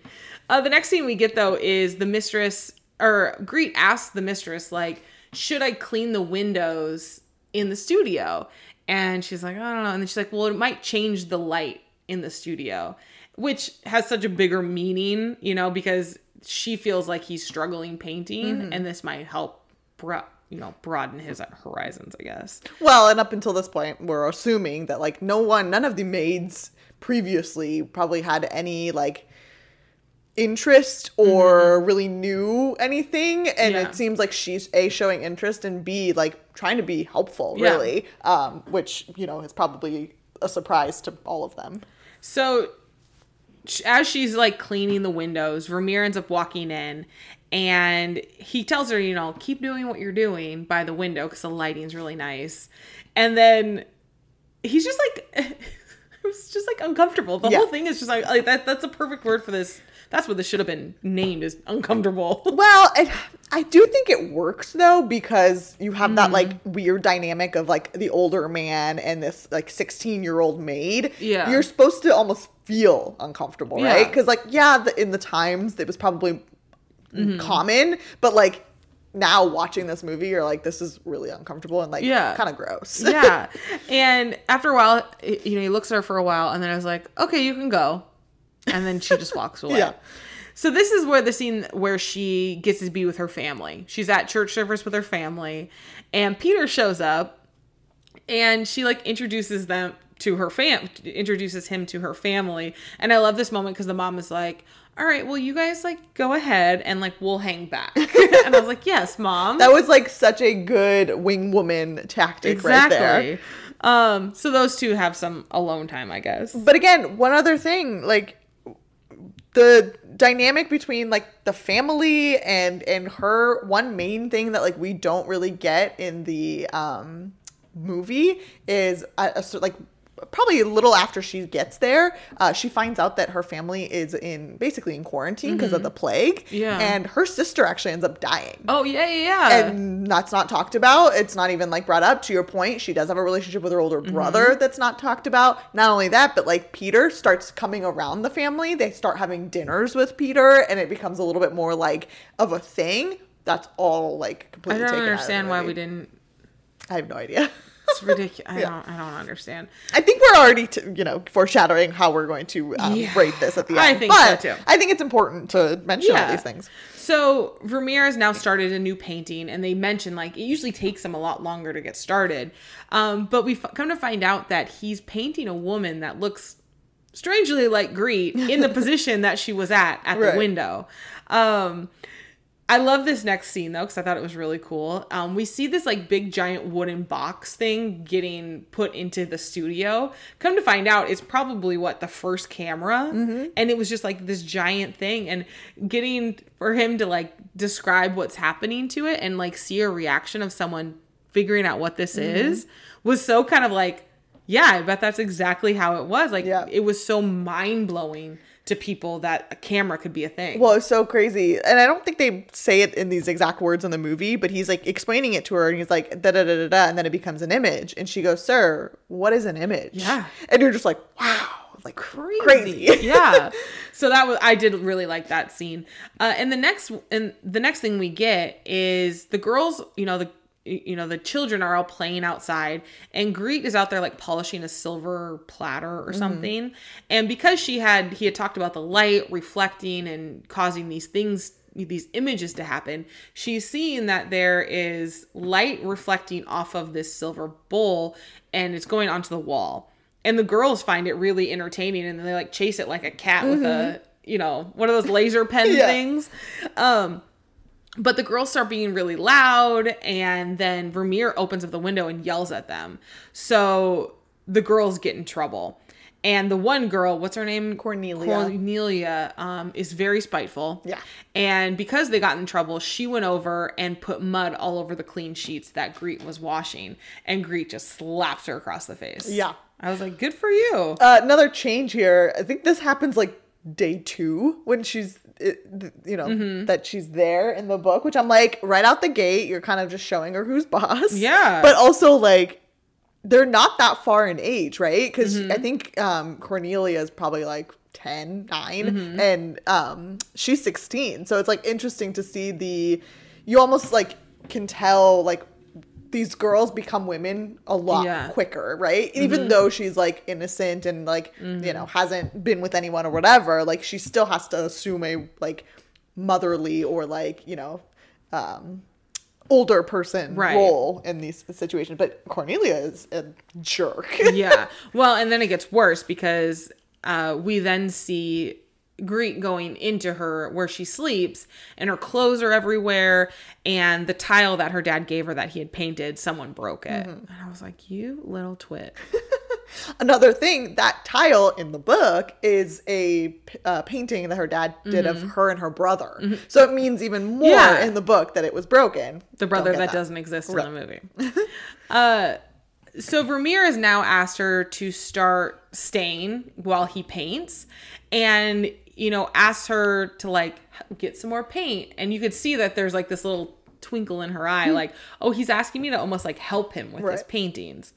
B: Uh, the next scene we get though is the mistress or Griet asks the mistress like, should I clean the windows in the studio? And she's like, I don't know. And then she's like, well, it might change the light in the studio, which has such a bigger meaning, you know, because she feels like he's struggling painting, and this might help, bro- you know, broaden his horizons, I guess.
A: Well, and up until this point, we're assuming that like no one, none of the maids previously probably had any like interest or really knew anything and
B: Mm-hmm. Yeah.
A: it seems like she's a showing interest and b like trying to be helpful
B: Yeah.
A: really um which you know is probably a surprise to all of them
B: So as she's like cleaning the windows, Vermeer ends up walking in and he tells her, you know, keep doing what you're doing by the window because the lighting's really nice. And then he's just like, it was just like uncomfortable. The
A: Yeah.
B: whole thing is just like, like that. That's a perfect word for this. That's what this should have been named is uncomfortable.
A: Well, I, I do think it works though because you have that like mm. weird dynamic of like the older man and this like 16 year old maid.
B: Yeah.
A: You're supposed to almost feel uncomfortable, right? Because like, yeah, the, in the times it was probably mm-hmm. common, but like now watching this movie, you're like, this is really uncomfortable and like
B: Yeah.
A: kind of gross.
B: yeah. And after a while, you know, he looks at her for a while and then I was like, okay, you can go. And then she just walks away.
A: Yeah.
B: So this is where the scene where she gets to be with her family. She's at church service with her family and Peter shows up and she like introduces them to her fam introduces him to her family. And I love this moment because the mom is like, all right, well, you guys like go ahead and like we'll hang back. and I was like, yes, mom.
A: That was like such a good wing woman tactic right there.
B: Exactly. Um, so those two have some alone time, I guess.
A: But again, one other thing, like the dynamic between like the family and and her one main thing that like we don't really get in the um movie is a, a sort- like probably a little after she gets there uh, she finds out that her family is in basically in quarantine because of the plague
B: Yeah.
A: and her sister actually ends up dying
B: Oh yeah, yeah, yeah.
A: and that's not talked about. It's not even like brought up. To your point, she does have a relationship with her older
B: Mm-hmm.
A: brother that's not talked about. Not only that, but like Peter starts coming around the family. They start having dinners with Peter, and it becomes a little bit more like of a thing. That's all like
B: I
A: completely.
B: don't
A: taken out of the
B: understand why we didn't.
A: I have no idea.
B: It's ridiculous. I
A: Yeah.
B: don't. I don't understand.
A: I think we're already, t- you know, foreshadowing how we're going to um,
B: Yeah.
A: rate this at the end.
B: I think so, too.
A: I think it's important to mention all these things.
B: So Vermeer has now started a new painting, and they mention like it usually takes him a lot longer to get started. Um, but we f- come to find out that he's painting a woman that looks strangely like Griet in the position that she was at at the
A: Right.
B: window. Um, I love this next scene though because I thought it was really cool. Um, we see this like big giant wooden box thing getting put into the studio. Come to find out, it's probably what the first camera, and it was just like this giant thing. And getting for him to like describe what's happening to it and like see a reaction of someone figuring out what this is was so kind of like, yeah, I bet that's exactly how it was. Like
A: Yeah.
B: it was so mind blowing to people that a camera could be a thing.
A: Well, it's so crazy. And I don't think they say it in these exact words in the movie, but he's like explaining it to her and he's like, da da da da da. And then it becomes an image. And she goes, Sir, what is an image?
B: Yeah.
A: And you're just like, wow. Like
B: crazy.
A: crazy.
B: yeah. So that was I did really like that scene. Uh, and the next and the next thing we get is the girls, you know, the you know, the children are all playing outside and Griet is out there like polishing a silver platter or something. And because she had he had talked about the light reflecting and causing these things these images to happen, she's seeing that there is light reflecting off of this silver bowl and it's going onto the wall and the girls find it really entertaining and they like chase it like a cat with a you know one of those laser pen
A: Yeah.
B: things um but the girls start being really loud and then vermeer opens up the window and yells at them so the girls get in trouble and the one girl what's her name
A: Cornelia.
B: cornelia um, is very spiteful
A: Yeah.
B: and because they got in trouble she went over and put mud all over the clean sheets that Griet was washing and Griet just slaps her across the face
A: Yeah.
B: I was like, good for you.
A: Uh, another change here. I think this happens like day two when she's, you know,
B: Mm-hmm.
A: that she's there in the book, which I'm like, right out the gate, you're kind of just showing her who's boss.
B: Yeah.
A: But also, like, they're not that far in age, right? Because
B: Mm-hmm.
A: I think um, Cornelia is probably like 10, 9,
B: Mm-hmm.
A: and um, she's 16. So it's like interesting to see the, you almost like can tell, like, these girls become women a lot
B: Yeah. Mm-hmm.
A: quicker, right? Even though she's like innocent and like, you know, hasn't been with anyone or whatever, like she still has to assume a like motherly or like, you know, um older person
B: Right.
A: role in these situations. But Cornelia is a jerk.
B: yeah. Well, and then it gets worse because uh, we then see Griet going into her where she sleeps, and her clothes are everywhere, and the tile that her dad gave her that he had painted, someone broke it. And I was like, you little twit.
A: Another thing, that tile in the book is a uh, painting that her dad did of her and her brother. So it means even more
B: Mm-hmm. Yeah.
A: in the book that it was broken.
B: the brother
A: Don't
B: that, doesn't exist
A: Right.
B: in the movie. uh, so Vermeer has now asked her to start staying while he paints, and you know, asks her to like get some more paint, and you could see that there's like this little twinkle in her eye, like, oh, he's asking me to almost like help him with his paintings.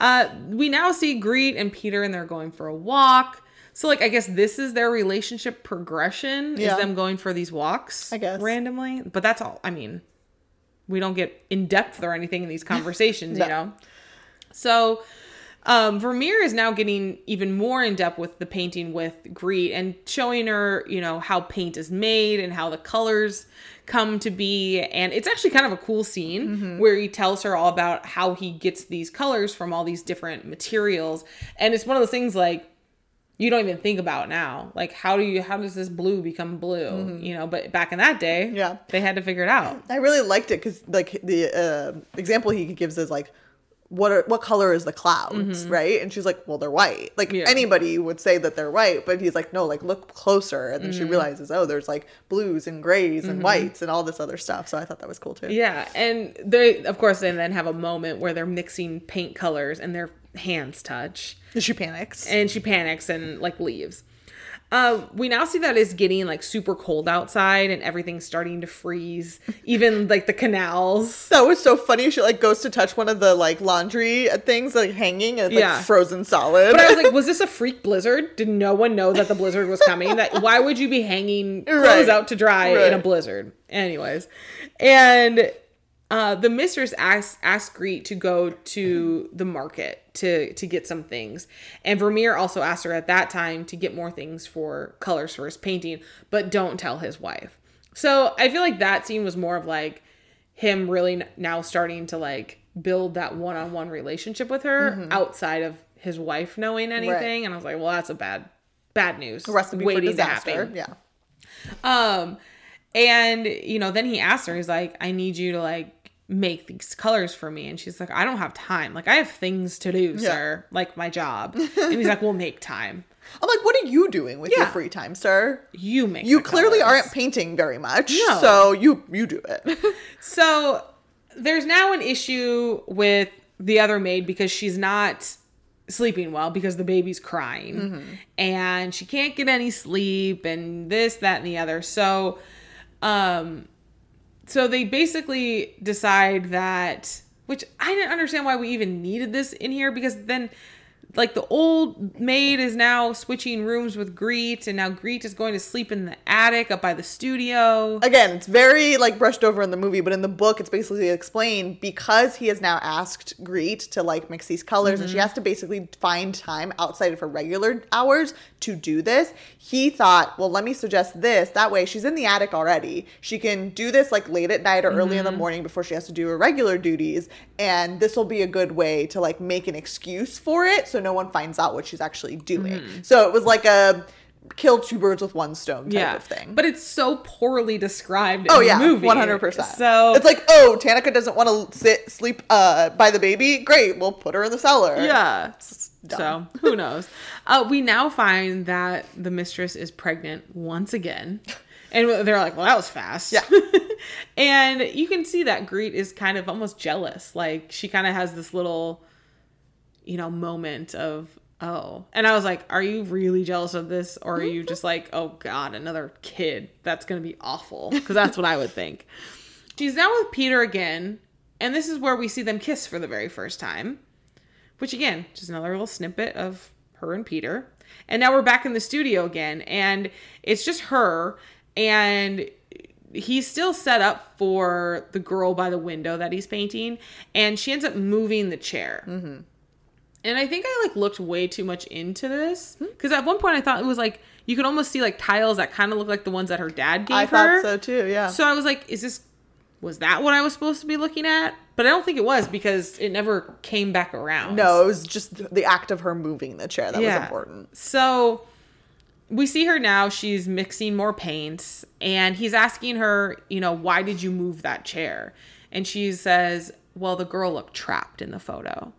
B: Uh, we now see Griet and Peter, and they're going for a walk. So, like, I guess this is their relationship progression
A: Yeah.
B: is them going for these walks,
A: I guess.
B: randomly. But that's all. I mean, we don't get in depth or anything in these conversations,
A: No.
B: you know. So um, Vermeer is now getting even more in depth with the painting with Griet and showing her, you know, how paint is made and how the colors come to be. And it's actually kind of a cool scene where he tells her all about how he gets these colors from all these different materials. And it's one of those things like you don't even think about now. Like how do you how does this blue become blue? You know, but back in that day,
A: Yeah.
B: they had to figure it out.
A: I really liked it because like the uh, example he gives is like, what are what color is the clouds, right? And she's like, well, they're white. Like
B: Mm-hmm. Yeah.
A: anybody would say that they're white, but he's like, no, like look closer, and then she
B: Mm-hmm.
A: realizes, oh, there's like blues and grays and whites and all this other stuff. So I thought that was cool too.
B: Yeah, and they of course they then have a moment where they're mixing paint colors and their hands touch,
A: And she panics.
B: and she panics and like leaves. Uh, we now see that it's getting like super cold outside and everything's starting to freeze. Even like the canals.
A: that was so funny. She like goes to touch one of the like laundry things like hanging, and it's
B: Yeah.
A: like frozen solid.
B: But I was like, was this a freak blizzard? Did no one know that the blizzard was coming? That why would you be hanging clothes
A: Right.
B: out to dry in a blizzard? Anyways, and uh, the mistress asked asked Griet to go to the market to to get some things, and Vermeer also asked her at that time to get more things for colors for his painting, but don't tell his wife. So I feel like that scene was more of like him really now starting to like build that one-on-one relationship with her outside of his wife knowing anything and i was like well that's a bad bad news
A: recipe for
B: waiting to
A: disaster.
B: happen.
A: Yeah.
B: um and you know then he asked her he's like i need you to like make these colors for me and she's like i don't have time like i have things to do
A: Yeah.
B: sir like my job and he's like we'll make time
A: I'm like, what are you doing with your free time, sir?
B: you make
A: You clearly
B: colors.
A: aren't painting very much.
B: No.
A: So you you do it.
B: So there's now an issue with the other maid because she's not sleeping well because the baby's crying and she can't get any sleep and this that and the other. So um so they basically decide that which I didn't understand why we even needed this in here because then like the old maid is now switching rooms with Griet and now Griet is going to sleep in the attic up by the studio.
A: Again, it's very like brushed over in the movie, but in the book, it's basically explained because he has now asked Griet to like mix these colors, and she mm-hmm. has to basically find time outside of her regular hours to do this. He thought, well, let me suggest this. That way, she's in the attic already. She can do this like late at night or early in the mm-hmm. morning before she has to do her regular duties, and this will be a good way to like make an excuse for it, so no one finds out what she's actually doing. So it was like a kill two birds with one stone type of thing.
B: But it's so poorly described.
A: Oh
B: in
A: yeah,
B: the movie.
A: one hundred percent.
B: So
A: it's like, oh, Tanneke doesn't want to sit sleep uh by the baby. Great, we'll put her in the cellar.
B: yeah. So who knows? uh, we now find that the mistress is pregnant once again. And they're like, well, that was fast.
A: Yeah.
B: and you can see that Griet is kind of almost jealous. Like she kind of has this little, you know, moment of, oh. And I was like, are you really jealous of this? Or are you just like, oh God, another kid? That's going to be awful. Because that's what I would think. She's now with Peter again. And this is where we see them kiss for the very first time. Which again, just another little snippet of her and Peter. And now we're back in the studio again, and it's just her, and he's still set up for the girl by the window that he's painting, and she ends up moving the chair.
A: Mm-hmm.
B: And I think I like looked way too much into this hmm? because at one point I thought it was like you could almost see like tiles that kind of look like the ones that her dad gave
A: I
B: her.
A: I thought so too. Yeah.
B: So I was like, is this was that what I was supposed to be looking at? But I don't think it was because it never came back around.
A: no, it was just the act of her moving the chair that was important.
B: So we see her now, she's mixing more paints and he's asking her, you know, why did you move that chair? And she says, well, the girl looked trapped in the photo.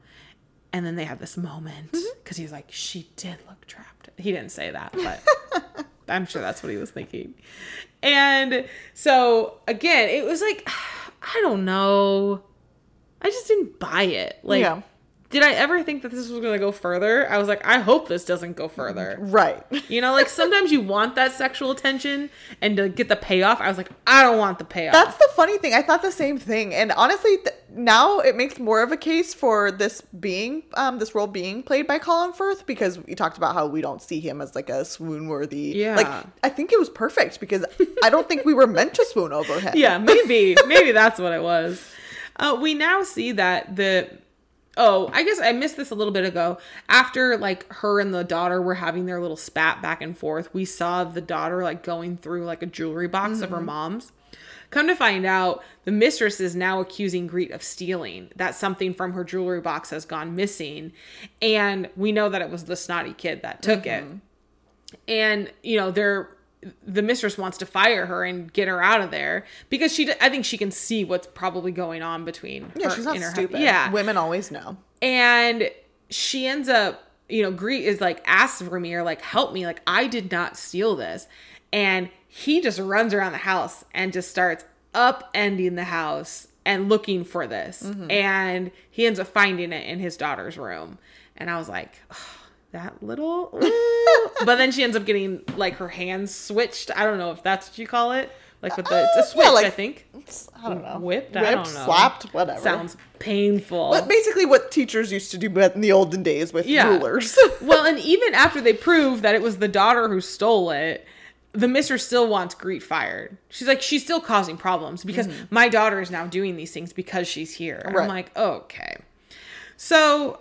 B: And then they have this moment mm-hmm. because he's like, she did look trapped. He didn't say that, but I'm sure that's what he was thinking. And so again, it was like, I don't know. I just didn't buy it. Like,
A: yeah.
B: Did I ever think that this was going to go further? I was like, I hope this doesn't go further.
A: Right.
B: You know, like sometimes you want that sexual attention and to get the payoff. I was like, I don't want the payoff.
A: That's the funny thing. I thought the same thing. And honestly, th- now it makes more of a case for this being, um, this role being played by Colin Firth because we talked about how we don't see him as like a swoon worthy.
B: Yeah.
A: Like, I think it was perfect because I don't think we were meant to swoon over him.
B: yeah, maybe. maybe that's what it was. Uh, we now see that the oh i guess i missed this a little bit ago. After like her and the daughter were having their little spat back and forth we saw the daughter like going through like a jewelry box of her mm-hmm. mom's. Come to find out the mistress is now accusing Griet of stealing that something from her jewelry box has gone missing and we know that it was the snotty kid that took it. Mm-hmm. And you know they're the mistress wants to fire her and get her out of there because she I think she can see what's probably going on between
A: Yeah,
B: her-
A: she's not
B: in her
A: stupid.
B: Yeah,
A: Women always know.
B: and she ends up you know Griet is like asks Vermeer like help me like I did not steal this and he just runs around the house and just starts upending the house and looking for this
A: Mm-hmm.
B: and he ends up finding it in his daughter's room and I was like "Ugh, that little but then she ends up getting like her hands switched I don't know if that's what you call it like with the it's
A: Uh,
B: a
A: yeah,
B: switch
A: like-
B: I think
A: I don't know.
B: whipped I
A: Whipped,
B: don't know
A: slapped, whatever.
B: sounds painful
A: But basically what teachers used to do in the olden days with
B: Yeah.
A: rulers.
B: well, and even after they prove that it was the daughter who stole it, the mistress still wants Griet fired. She's like, she's still causing problems because my daughter is now doing these things because she's here. And I'm like, okay. So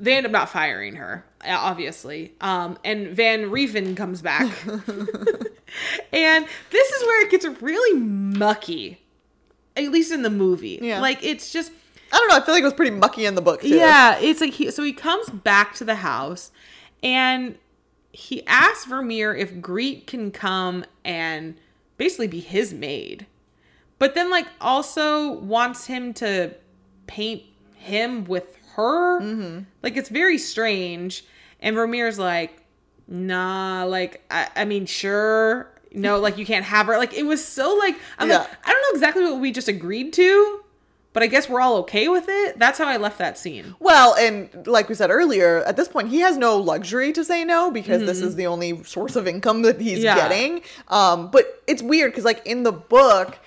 B: they end up not firing her, obviously. Um, and Van Ruijven comes back. and this is where it gets really mucky, at least in the movie.
A: Yeah.
B: Like, it's just.
A: I don't know. I feel like it was pretty mucky in the book too.
B: Yeah, it's like he so he comes back to the house and he asks Vermeer if Griet can come and basically be his maid. But then like also wants him to paint him with her. Like it's very strange. And Vermeer's like, nah, like I, I mean, sure. No, like you can't have her. Like it was so like I'm like, I don't know exactly what we just agreed to, but I guess we're all okay with it. That's how I left that scene.
A: Well, and like we said earlier, at this point he has no luxury to say no because this is the only source of income that he's
B: Mm-hmm. Yeah.
A: getting. Um, but it's weird because like in the book,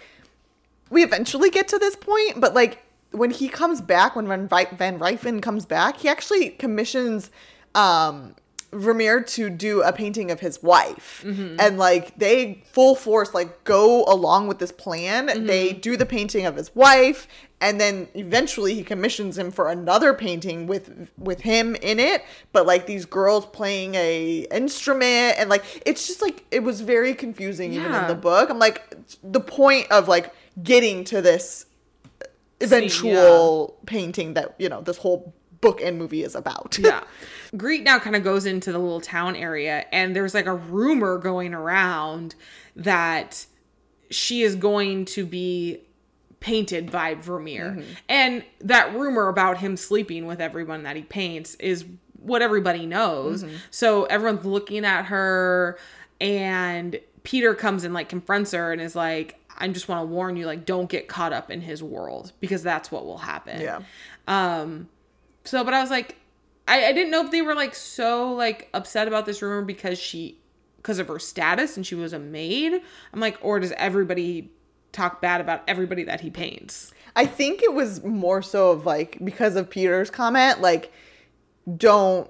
A: we eventually get to this point, but like when he comes back, when Van, Van comes back, he actually commissions um Vermeer to do a painting of his wife.
B: Mm-hmm.
A: And like they full force like go along with this plan.
B: Mm-hmm.
A: They do the painting of his wife and then eventually he commissions him for another painting with with him in it, but like these girls playing a instrument and like it's just like it was very confusing even in the book. I'm like the point of like getting to this eventual painting that, you know, this whole book and movie is about.
B: yeah. Griet now kind of goes into the little town area, and there's like a rumor going around that she is going to be painted by Vermeer. Mm-hmm. And that rumor about him sleeping with everyone that he paints is what everybody knows. Mm-hmm. So everyone's looking at her, and Peter comes and like confronts her and is like, I just want to warn you, like, don't get caught up in his world because that's what will happen.
A: Yeah.
B: Um, so, but I was like, I, I didn't know if they were like so like upset about this rumor because she, because of her status and she was a maid. I'm like, or does everybody talk bad about everybody that he paints?
A: I think it was more so of like because of Peter's comment, like don't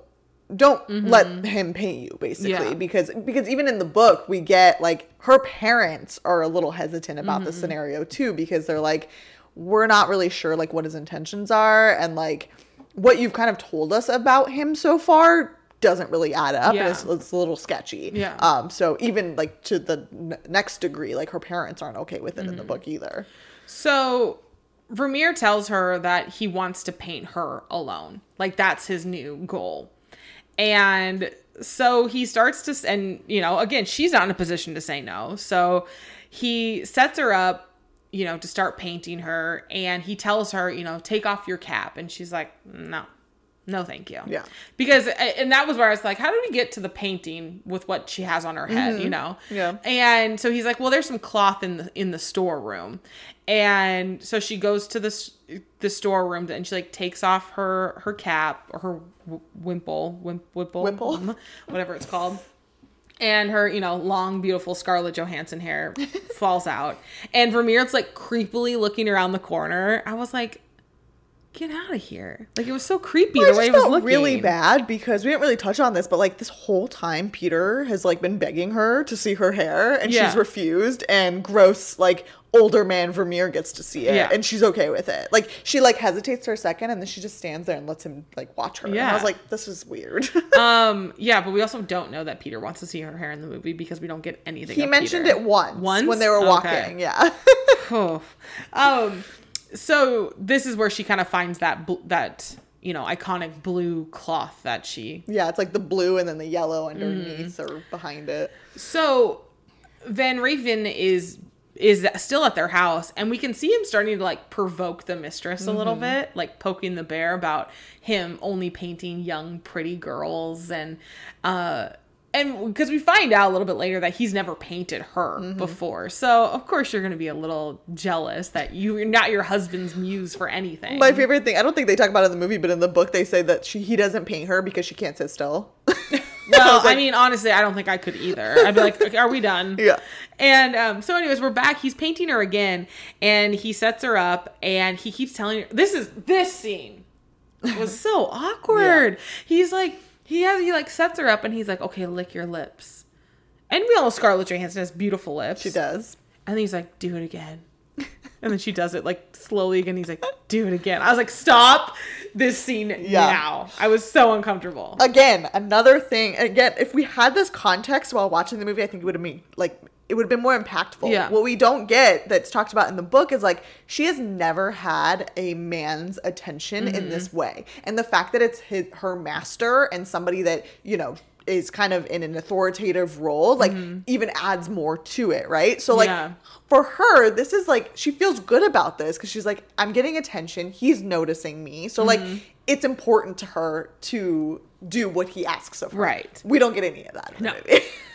A: don't let him paint you basically
B: Mm-hmm. Yeah.
A: because because even in the book we get like her parents are a little hesitant about
B: Mm-hmm.
A: the scenario too because they're like we're not really sure like what his intentions are and like what you've kind of told us about him so far doesn't really add up
B: Yeah.
A: and it's, it's a little sketchy
B: Yeah.
A: um so even like to the n- next degree like her parents aren't okay with it in
B: Mm-hmm.
A: the book either
B: So Vermeer tells her that he wants to paint her alone. Like that's his new goal. And so he starts to and you know, again, she's not in a position to say no. So he sets her up, you know, to start painting her and he tells her, you know, take off your cap and she's like, "No." No thank you
A: Yeah.
B: because and that was where i was like how did we get to the painting with what she has on her head you know
A: Mm-hmm. Yeah.
B: and so he's like well there's some cloth in the in the storeroom and so she goes to this the storeroom and she like takes off her her cap or her w- wimple wimp, wimple
A: Wimple.
B: whatever it's called and her, you know, long, beautiful Scarlett Johansson hair falls out. And Vermeer's like creepily looking around the corner. I was like, get out of here. Like, it was so creepy
A: I
B: the way
A: just
B: it was
A: felt
B: looking.
A: really bad because we didn't really touch on this, but like this whole time, Peter has like been begging her to see her hair, and
B: Yeah.
A: she's refused. And gross, like older man Vermeer gets to see it,
B: Yeah.
A: and she's okay with it. Like she like hesitates for a second, and then she just stands there and lets him like watch her. And I was like, this is weird.
B: Um, yeah, but we also don't know that Peter wants to see her hair in the movie because we don't get anything.
A: he mentioned
B: Peter.
A: it once,
B: Once?
A: when they were
B: Okay.
A: walking. Yeah.
B: Um, so this is where she kind of finds that bl- that you know iconic blue cloth that she
A: yeah, it's like the blue and then the yellow underneath
B: Mm.
A: or behind it.
B: So Van Ruijven is is still at their house and we can see him starting to like provoke the mistress a little bit like poking the bear about him only painting young pretty girls and uh and because we find out a little bit later that he's never painted her before so of course you're going to be a little jealous that you're not your husband's muse for anything
A: My favorite thing, I don't think they talk about it in the movie, but in the book they say that she he doesn't paint her because she can't sit still.
B: Well,
A: was like-
B: I mean, honestly, I don't think I could either. I'd be like, "Okay, "Are we done?"
A: Yeah.
B: And um, so, anyways, we're back. He's painting her again, and he sets her up, and he keeps telling her, "This is this scene was so awkward." He's like, he has he like sets her up, and he's like, "Okay, lick your lips." And we all know Scarlett Johansson has beautiful lips.
A: she does.
B: And he's like, "Do it again." And then she does it like slowly again. He's like, "Do it again." I was like, "Stop this scene
A: Yeah.
B: now." I was so uncomfortable.
A: again another thing again if we had this context while watching the movie i think it would have been like it would have been more impactful
B: Yeah.
A: what we don't get that's talked about in the book is like she has never had a man's attention in this
B: Mm-hmm.
A: way and the fact that it's his, her master and somebody that you know is kind of in an authoritative role like even adds more to it right so like
B: Mm-hmm. Yeah.
A: for her, this is like she feels good about this because she's like, I'm getting attention. He's noticing me. So like,
B: Mm-hmm.
A: it's important to her to do what he asks of her.
B: Right.
A: We don't get any of that.
B: No.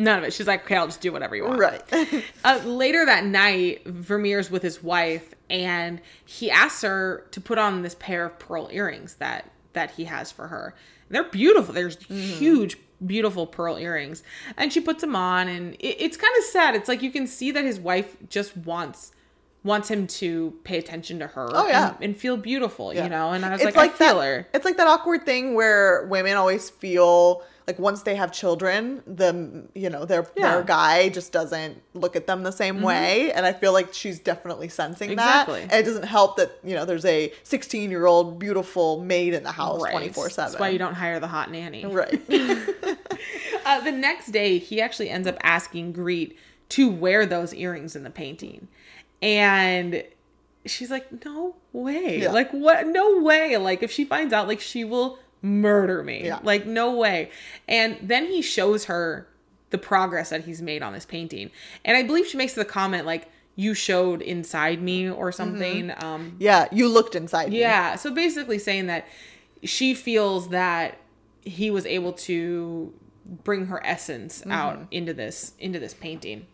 B: None of it. She's like, okay, I'll just do whatever you want.
A: right.
B: Uh, later that night, Vermeer's with his wife, and he asks her to put on this pair of pearl earrings that that he has for her. They're beautiful. There's huge, beautiful pearl earrings, and she puts them on, and it, it's kind of sad. It's like you can see that his wife just wants wants him to pay attention to her.
A: Oh, yeah.
B: and, and feel beautiful,
A: Yeah.
B: you know. And I was
A: It's
B: like, I feel
A: that,
B: her.
A: It's like that awkward thing where women always feel like once they have children, the you know their
B: Yeah. Mm-hmm.
A: their guy just doesn't look at them the same way, and I feel like she's definitely sensing
B: Exactly.
A: that. And it doesn't help that you know there's a 16 year old beautiful maid in the house
B: Right.
A: 24 seven.
B: That's why you don't hire the hot nanny.
A: Right.
B: Uh, the next day, he actually ends up asking Griet to wear those earrings in the painting. And she's like, no way.
A: Yeah.
B: Like, what? No way. Like, if she finds out, like, she will murder me.
A: Yeah.
B: Like, no way. And then he shows her the progress that he's made on this painting. And I believe she makes the comment, like, you showed inside me or something. Um,
A: Yeah, you looked inside. me.
B: yeah. So basically saying that she feels that he was able to bring her essence out into this into this painting.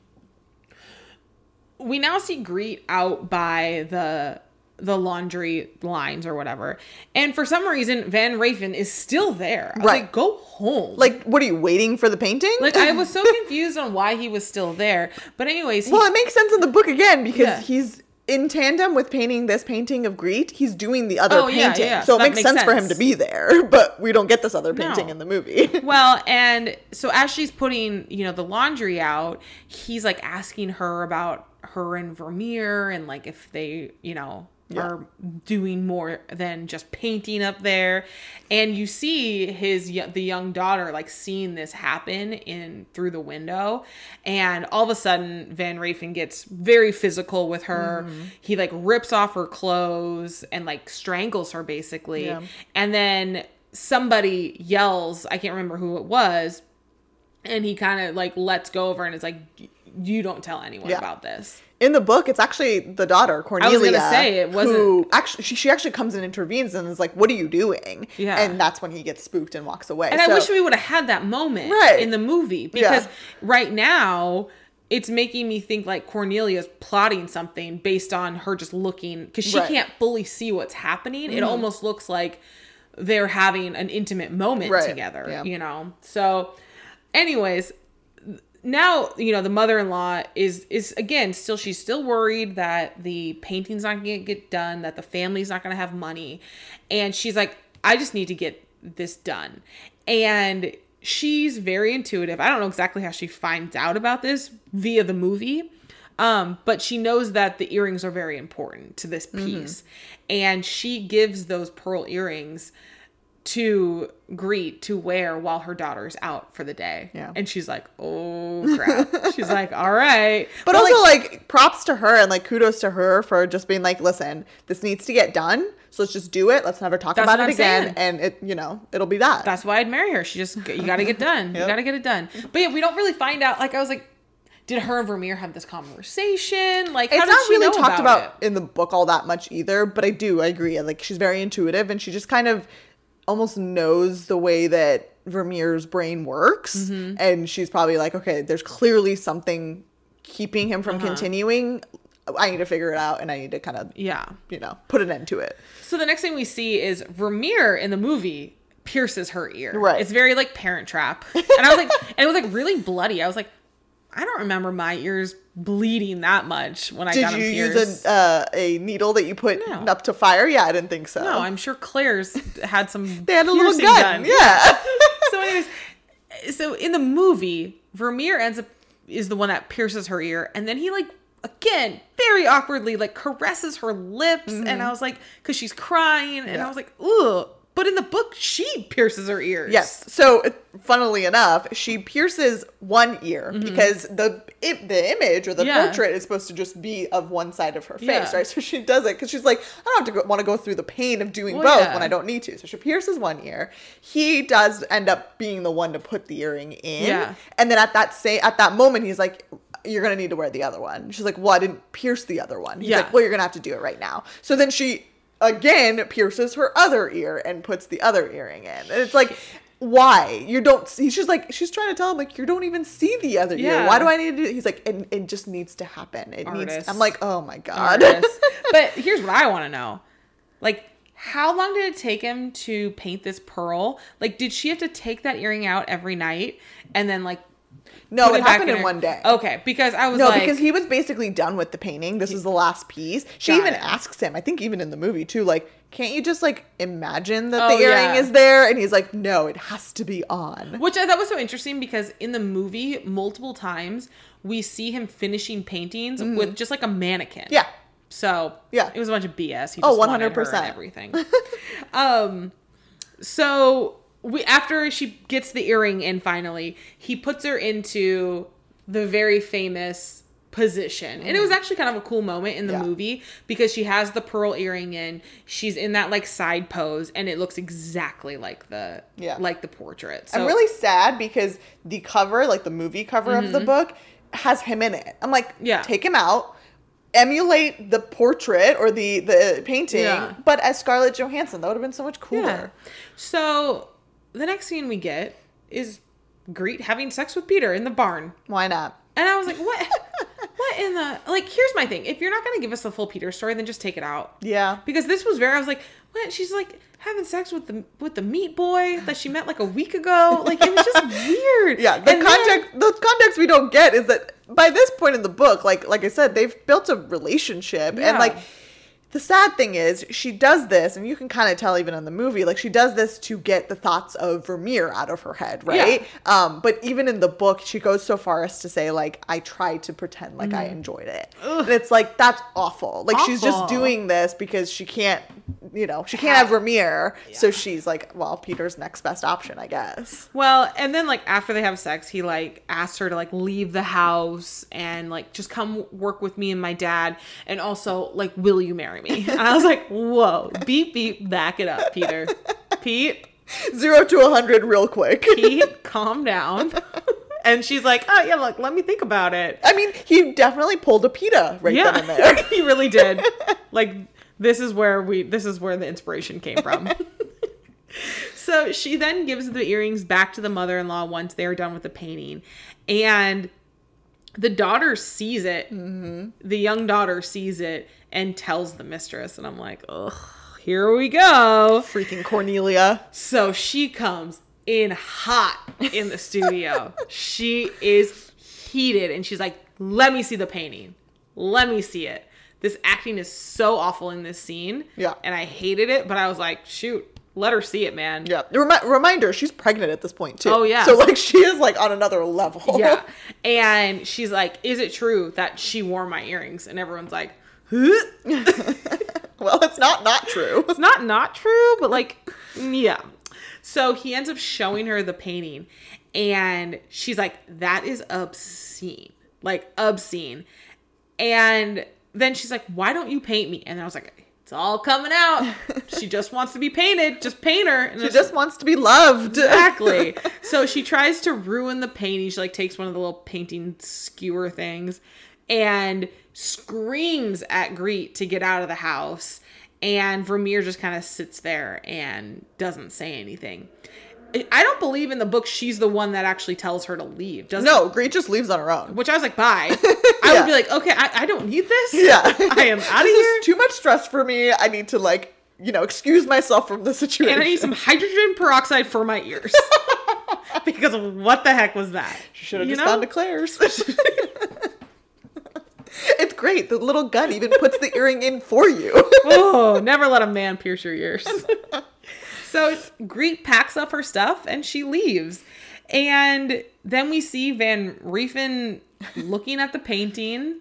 B: We now see Griet out by the the laundry lines or whatever. And for some reason Van Ruijven is still there. I was
A: Right.
B: like, go home.
A: Like, what are you waiting for the painting?
B: like I was so confused on why he was still there. But anyways, he,
A: well, it makes sense in the book again because
B: Yeah.
A: he's in tandem with painting this painting of Griet. He's doing the other
B: Oh,
A: painting,
B: yeah,
A: so,
B: so
A: it makes,
B: makes
A: sense, for him to be there. But we don't get this other painting
B: No.
A: in the movie.
B: Well, and so as she's putting, you know, the laundry out, he's like asking her about her and Vermeer and like if they, you know, are doing more than just painting up there. And you see his the young daughter like seeing this happen in through the window, and all of a sudden Van Ruijven gets very physical with her. Mm-hmm. He like rips off her clothes and like strangles her basically.
A: Yeah.
B: And then somebody yells, I can't remember who it was, and he kind of like lets go over and is like, "You don't tell anyone
A: Yeah.
B: about this."
A: In the book, it's actually the daughter Cornelia.
B: gonna say, it wasn't-
A: Who actually, she, she actually comes and intervenes and is like, "What are you doing?"
B: Yeah.
A: and that's when he gets spooked and walks away.
B: And I wish we would have had that moment
A: Right.
B: in the movie
A: Yeah.
B: because right now it's making me think like Cornelia's plotting something based on her just looking because she
A: Right. Mm-hmm.
B: can't fully see what's happening. It almost looks like they're having an intimate moment
A: Right.
B: together,
A: Yeah.
B: you know. So, anyways, now you know the mother-in-law is is again still she's still worried that the painting's not gonna get done that the family's not gonna have money. And she's like i just need to get this done. And she's very intuitive. I don't know exactly how she finds out about this via the movie um, but she knows that the earrings are very important to this piece. And she gives those pearl earrings to Griet to wear while her daughter's out for the day.
A: Yeah.
B: And she's like, "Oh crap." she's like, "All right."
A: But, also, like, props to her and like kudos to her for just being like, listen, this needs to get done. So let's just do it. Let's never talk about it
B: I'm
A: again.
B: saying.
A: And it, you know, it'll be that.
B: that's why I'd marry her. She just you got to get done. You got to get it done. But yeah, we don't really find out like I was like did her and Vermeer have this conversation? Like how
A: it's not really talked
B: about,
A: about, in the book all that much either, but I do I agree. Like she's very intuitive and she just kind of almost knows the way that Vermeer's brain works,
B: Mm-hmm.
A: and she's probably like, okay, there's clearly something keeping him
B: Uh-huh.
A: from continuing. I need to figure it out, and I need to kind of?
B: Yeah.
A: you know put an end to it.
B: So the next thing we see is Vermeer in the movie pierces her ear.
A: Right.
B: It's very like Parent Trap, and I was like, and it was like really bloody. I was like, I don't remember my ears bleeding that much when I
A: Did
B: got them
A: you use a uh, a needle that you put
B: No.
A: up to fire? Yeah, I didn't think so.
B: no, I'm sure Claire's had some.
A: they had a little
B: piercing
A: gun. Yeah.
B: so anyways so in the movie vermeer ends up is the one that pierces her ear and then he like again very awkwardly like caresses her lips and i was like because she's crying and i
A: Mm-hmm.
B: Was like ugh but in the book she pierces her ears
A: Yes. So, funnily enough, she pierces one ear because the i the image or the
B: Mm-hmm. Yeah.
A: portrait is supposed to just be of one side of her face,
B: Yeah.
A: right? So she does it because she's like, I don't have to go, want to go through the pain of doing
B: Well,
A: both
B: yeah.
A: when I don't need to. So she pierces one ear. He does end up being the one to put the earring in,
B: Yeah.
A: and then at that same at that moment, he's like. You're gonna need to wear the other one. She's like, "Well, I didn't pierce the other one." He's
B: Yeah.
A: like, "Well, you're gonna have to do it right now." So then she again pierces her other ear and puts the other earring in. And it's like, why? You don't see she's like she's trying to tell him like you don't even see the other ear. Why do I need to do he's like and it just needs to happen. It needs
B: Artist.
A: I'm like, oh my god.
B: But here's what i want to know like how long did it take him to paint this pearl like did she have to take that earring out every night and then like
A: no, it happened in
B: her-
A: one day.
B: okay because i was
A: No,
B: like
A: because he was basically done with the painting. This is the last piece. She even
B: it.
A: asks him, I think even in the movie too, like, can't you just like imagine that
B: Oh,
A: the earring
B: yeah.
A: is there? And he's like, no, it has to be on.
B: Which I thought was so interesting because in the movie, multiple times we see him finishing paintings with just like a mannequin.
A: Mm-hmm. Yeah.
B: So
A: Yeah.
B: it was a bunch of BS. He
A: Oh,
B: just her
A: 100%.
B: everything. um, so we after she gets the earring in finally, he puts her into the very famous position. And it was actually kind of a cool moment in the
A: Mm. Yeah.
B: movie because she has the pearl earring in. She's in that like side pose and it looks exactly like the
A: Yeah.
B: like the portrait. So
A: I'm really sad because the cover, like the movie cover of the book, has him in it. I'm like,
B: Mm-hmm. Yeah.
A: take him out, emulate the portrait or the the painting,
B: Yeah.
A: but as Scarlett Johansson. That would have been so much cooler.
B: So the next scene we get is Griet having sex with Peter in the barn.
A: Why not?
B: And I was like, what? what in the. Like, here's my thing. If you're not going to give us the full Peter story, then just take it out.
A: Yeah.
B: Because this was very. I was like, what? She's like having sex with the with the meat boy that she met like a week ago. Like, it was just weird.
A: Yeah, the
B: And then-
A: context the context we don't get is that by this point in the book, like like I said, they've built a relationship and like the sad thing is she does this and you can kind of tell even in the movie like she does this to get the thoughts of Vermeer out of her head, right? Um but even in the book she goes so far as to say like I tried to pretend like I enjoyed it. And it's like that's awful. Like she's just. Doing this because she can't you know, she can't have Vermeer, yeah. so she's like, well, Peter's next best option, I guess.
B: Well, and then like after they have sex, he like asks her to like leave the house and like just come work with me and my dad, and also like, will you marry me? And I was like, whoa, beep beep, back it up, Peter. Pete,
A: Zero to a hundred real quick.
B: Pete, calm down. and she's like, "Oh yeah, look, let me think about it."
A: I mean, he definitely pulled a Peeta right then and
B: Yeah,
A: there.
B: he really did. Like this is where we this is where the inspiration came from. so she then gives the earrings back to the mother-in-law once they're done with the painting, and the daughter sees it. Mm-hmm. The young daughter sees it and tells the mistress, and I'm like, ugh, here we go.
A: Freaking Cornelia.
B: So she comes in hot in the studio. she is heated and she's like, let me see the painting. Let me see it. This acting is so awful in this scene.
A: Yeah.
B: And I hated it, but I was like, shoot, let her see it, man.
A: Yeah. Remi- reminder, she's pregnant at this point too.
B: Oh, yeah.
A: So like she is like on another level.
B: Yeah. And she's like, is it true that she wore my earrings? And everyone's like?
A: well, it's not not true.
B: it's not not true, but like, yeah. So he ends up showing her the painting, and she's like, "That is obscene, like obscene." And then she's like, "Why don't you paint me?" And I was like, "It's all coming out. she just wants to be painted. Just paint her." And
A: She just wants to be loved.
B: exactly. so she tries to ruin the painting. She like takes one of the little painting skewer things and screams at Griet to get out of the house. And Vermeer just kind of sits there and doesn't say anything. I- don't believe in the book she's the one that actually tells her to leave. Doesn't
A: No, Griet just leaves on her own.
B: Which I was like, bye. I would be like, okay, I, I don't need this.
A: Yeah.
B: I am out of
A: this
B: here.
A: is too much stress for me. I need to like, you know, excuse myself from the situation.
B: and I need some hydrogen peroxide for my ears. because what the heck was that?
A: She should have just
B: know?
A: gone to Claire's. it's great. The little gun even puts the earring in for you.
B: oh, never let a man pierce your ears. so Griet packs up her stuff and she leaves. And then we see Van Ruijven looking at the painting.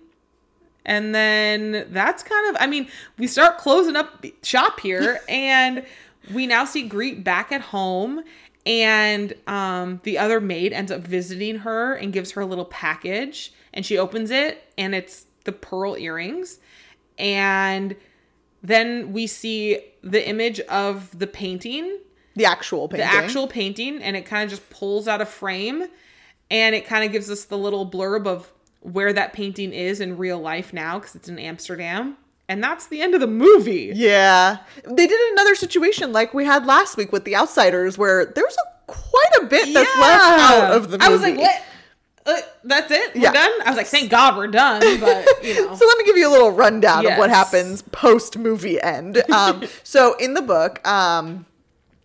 B: And then that's kind of, I mean, we start closing up shop here and we now see Griet back at home. And um, the other maid ends up visiting her and gives her a little package. And she opens it and it's the pearl earrings. And then we see the image of the painting,
A: the actual painting.
B: the actual painting, and it kind of just pulls out a frame and it kind of gives us the little blurb of where that painting is in real life now because it's in Amsterdam. And that's the end of the movie.
A: Yeah. They did another situation like we had last week with The Outsiders where there's a quite a bit that's left out of the movie.
B: I was like, what? Uh, that's it? We're
A: Yeah.
B: done? I was like, thank God we're done. But, you know.
A: So let me give you a little rundown of what happens post movie end. Um, so in the book, um,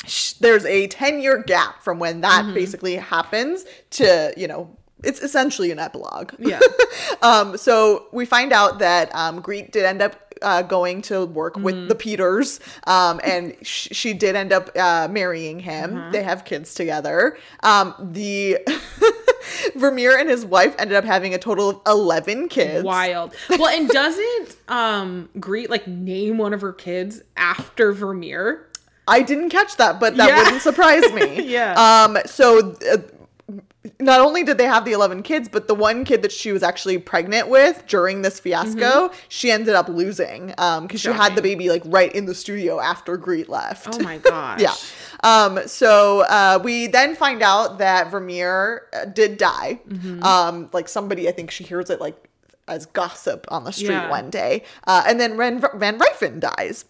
A: sh- there's a 10 year gap from when that
B: Mm-hmm.
A: basically happens to, you know, it's essentially an epilogue.
B: Yeah.
A: um, so we find out that um, Griet did end up uh, going to work
B: Mm-hmm.
A: with the Peters, um, and sh- she did end up uh, marrying him.
B: Uh-huh.
A: They have kids together. Um, the Vermeer and his wife ended up having a total of 11 kids.
B: Wild. Well, and doesn't um Griet like name one of her kids after Vermeer?
A: I didn't catch that, but that
B: Yeah.
A: wouldn't surprise me.
B: Yeah.
A: Um. So. Uh, not only did they have the 11 kids, but the one kid that she was actually pregnant with during this fiasco, she ended up losing um, because she had the
B: Mm-hmm.
A: Baby like right in the studio after Griet left.
B: Oh my gosh.
A: Yeah. Um, so uh, we then find out that Vermeer uh, did die.
B: Mm-hmm.
A: Um, like somebody, I think she hears it like as gossip on the street
B: Yeah.
A: one day. Uh, and then Van, Van Ruijven dies.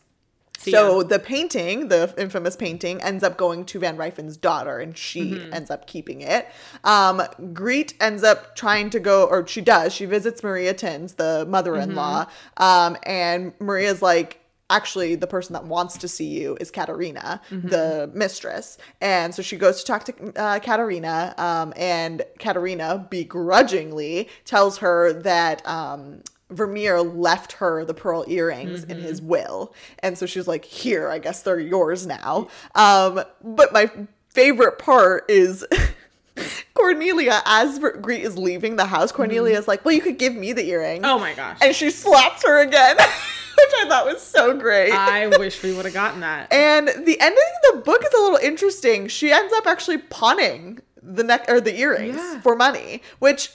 B: See
A: So
B: ya.
A: the painting, the infamous painting, ends up going to Van Ruijven's daughter, and she
B: Mm-hmm.
A: ends up keeping it. Um, Griet ends up trying to go, or she does. She visits Maria Thins, the mother-in-law,
B: Mm-hmm.
A: um, and Maria's like, actually, the person that wants to see you is Catharina,
B: Mm-hmm.
A: the mistress, and so she goes to talk to uh, Catharina, um, and Catharina begrudgingly tells her that. Um, Vermeer left her the pearl earrings in his will. And so she's like, here, I guess they're yours now. Um, but my favorite part is Cornelia, as Griet is leaving the house, Cornelia is like, well, you could give me the earring.
B: Oh my gosh.
A: And she slaps her again, which I thought was so great.
B: I wish we would have gotten that.
A: And the ending of the book is a little interesting. She ends up actually pawning the neck or the earrings
B: Yeah.
A: for money, which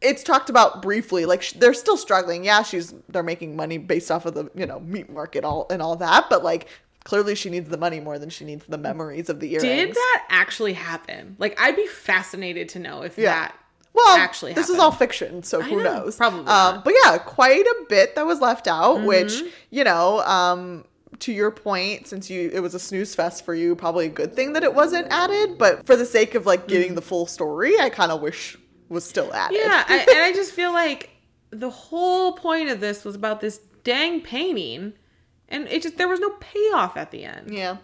A: it's talked about briefly. Like sh- they're still struggling. Yeah, she's they're making money based off of the you know meat market all and all that, but like clearly she needs the money more than she needs the memories of the earrings.
B: Did that actually happen? Like, I'd be fascinated to know if
A: Yeah.
B: that
A: well,
B: actually
A: this is all fiction, so who
B: know,
A: knows?
B: probably
A: Um.
B: Mm-hmm.
A: but yeah, quite a bit that was left out, which you know, um, to your point, since you it was a snooze fest for you, probably a good thing that it wasn't added. But for the sake of like getting the full story, I kind of wish was still added.
B: Yeah, I, and I just feel like the whole point of this was about this dang painting, and it just there was no payoff at the end.
A: yeah,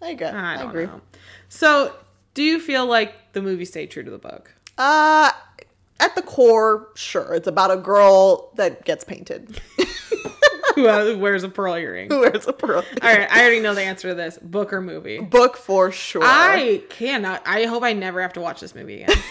A: I agree.
B: I
A: I, agree.
B: know. So, do you feel like the movie stayed true to the book?
A: Uh, at the core, sure, it's about a girl that gets painted
B: Who uh, wears a pearl earring?
A: who wears a pearl.
B: All right, I already know the answer to this. Book or movie?
A: Book for sure.
B: I cannot. I hope I never have to watch this movie again.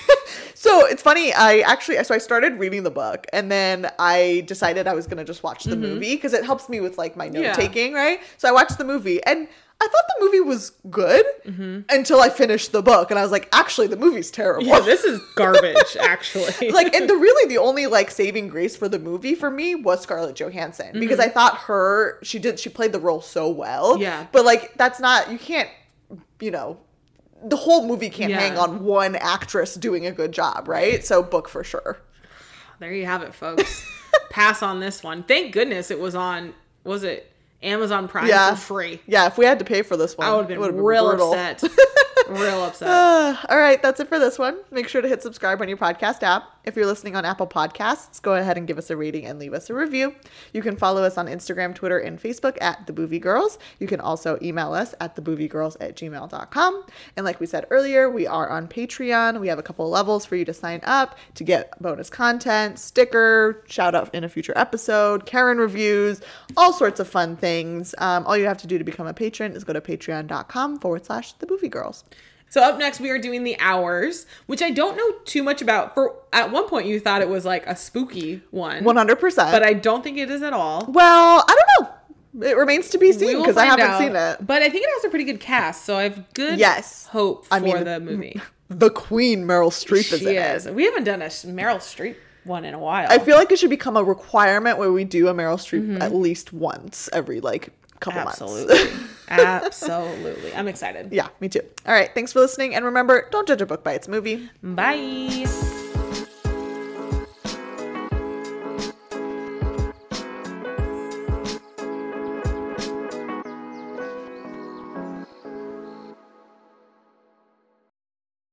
A: So it's funny. I actually so I started reading the book and then I decided I was gonna just watch the movie because it helps me with like my note
B: Mm-hmm. Yeah.
A: taking, right? So I watched the movie and I thought the movie was good
B: Mm-hmm.
A: until I finished the book and I was like, actually, the movie's terrible.
B: yeah, this is garbage. Actually,
A: like and the really the only like saving grace for the movie for me was Scarlett Johansson because I thought her she did she played the role so well.
B: Mm-hmm. Yeah.
A: But like that's not you can't you know the whole movie can't
B: Yeah.
A: hang on one actress doing a good job, right? So book for sure.
B: there you have it, folks. Pass on this one. Thank goodness it was on. Was it Amazon Prime
A: Yeah.
B: for free?
A: Yeah, if we had to pay for this one,
B: I would have
A: would've
B: been real
A: brutal.
B: upset. real upset.
A: Uh, all right, that's it for this one. Make sure to hit subscribe on your podcast app. If you're listening on Apple Podcasts, go ahead and give us a rating and leave us a review. You can follow us on Instagram, Twitter, and Facebook at The Boovie Girls. You can also email us at thebooviegirls at gmail.com. And like we said earlier, we are on Patreon. We have a couple levels for you to sign up to get bonus content, sticker, shout out in a future episode, Karen reviews, all sorts of fun things. Um, all you have to do to become a patron is go to patreon.com forward slash The Boovie Girls.
B: So up next we are doing the hours, which I don't know too much about. For at one point you thought it was like a spooky one,
A: 100%.
B: but I don't think it is at all.
A: Well, I don't know. It remains to be seen because I haven't
B: out.
A: seen it.
B: But I think it has a pretty good cast, so I have good
A: Yes.
B: hope for
A: I mean,
B: the movie.
A: The Queen Meryl Streep is
B: She
A: in
B: is.
A: it.
B: We haven't done a Meryl Streep one in a while.
A: I feel like it should become a requirement where we do a Meryl Streep
B: Mm-hmm.
A: at least once every like couple months.
B: Absolutely. Absolutely. I'm excited.
A: yeah, me too. All right, thanks for listening, and remember, don't judge a book by its movie.
B: Bye.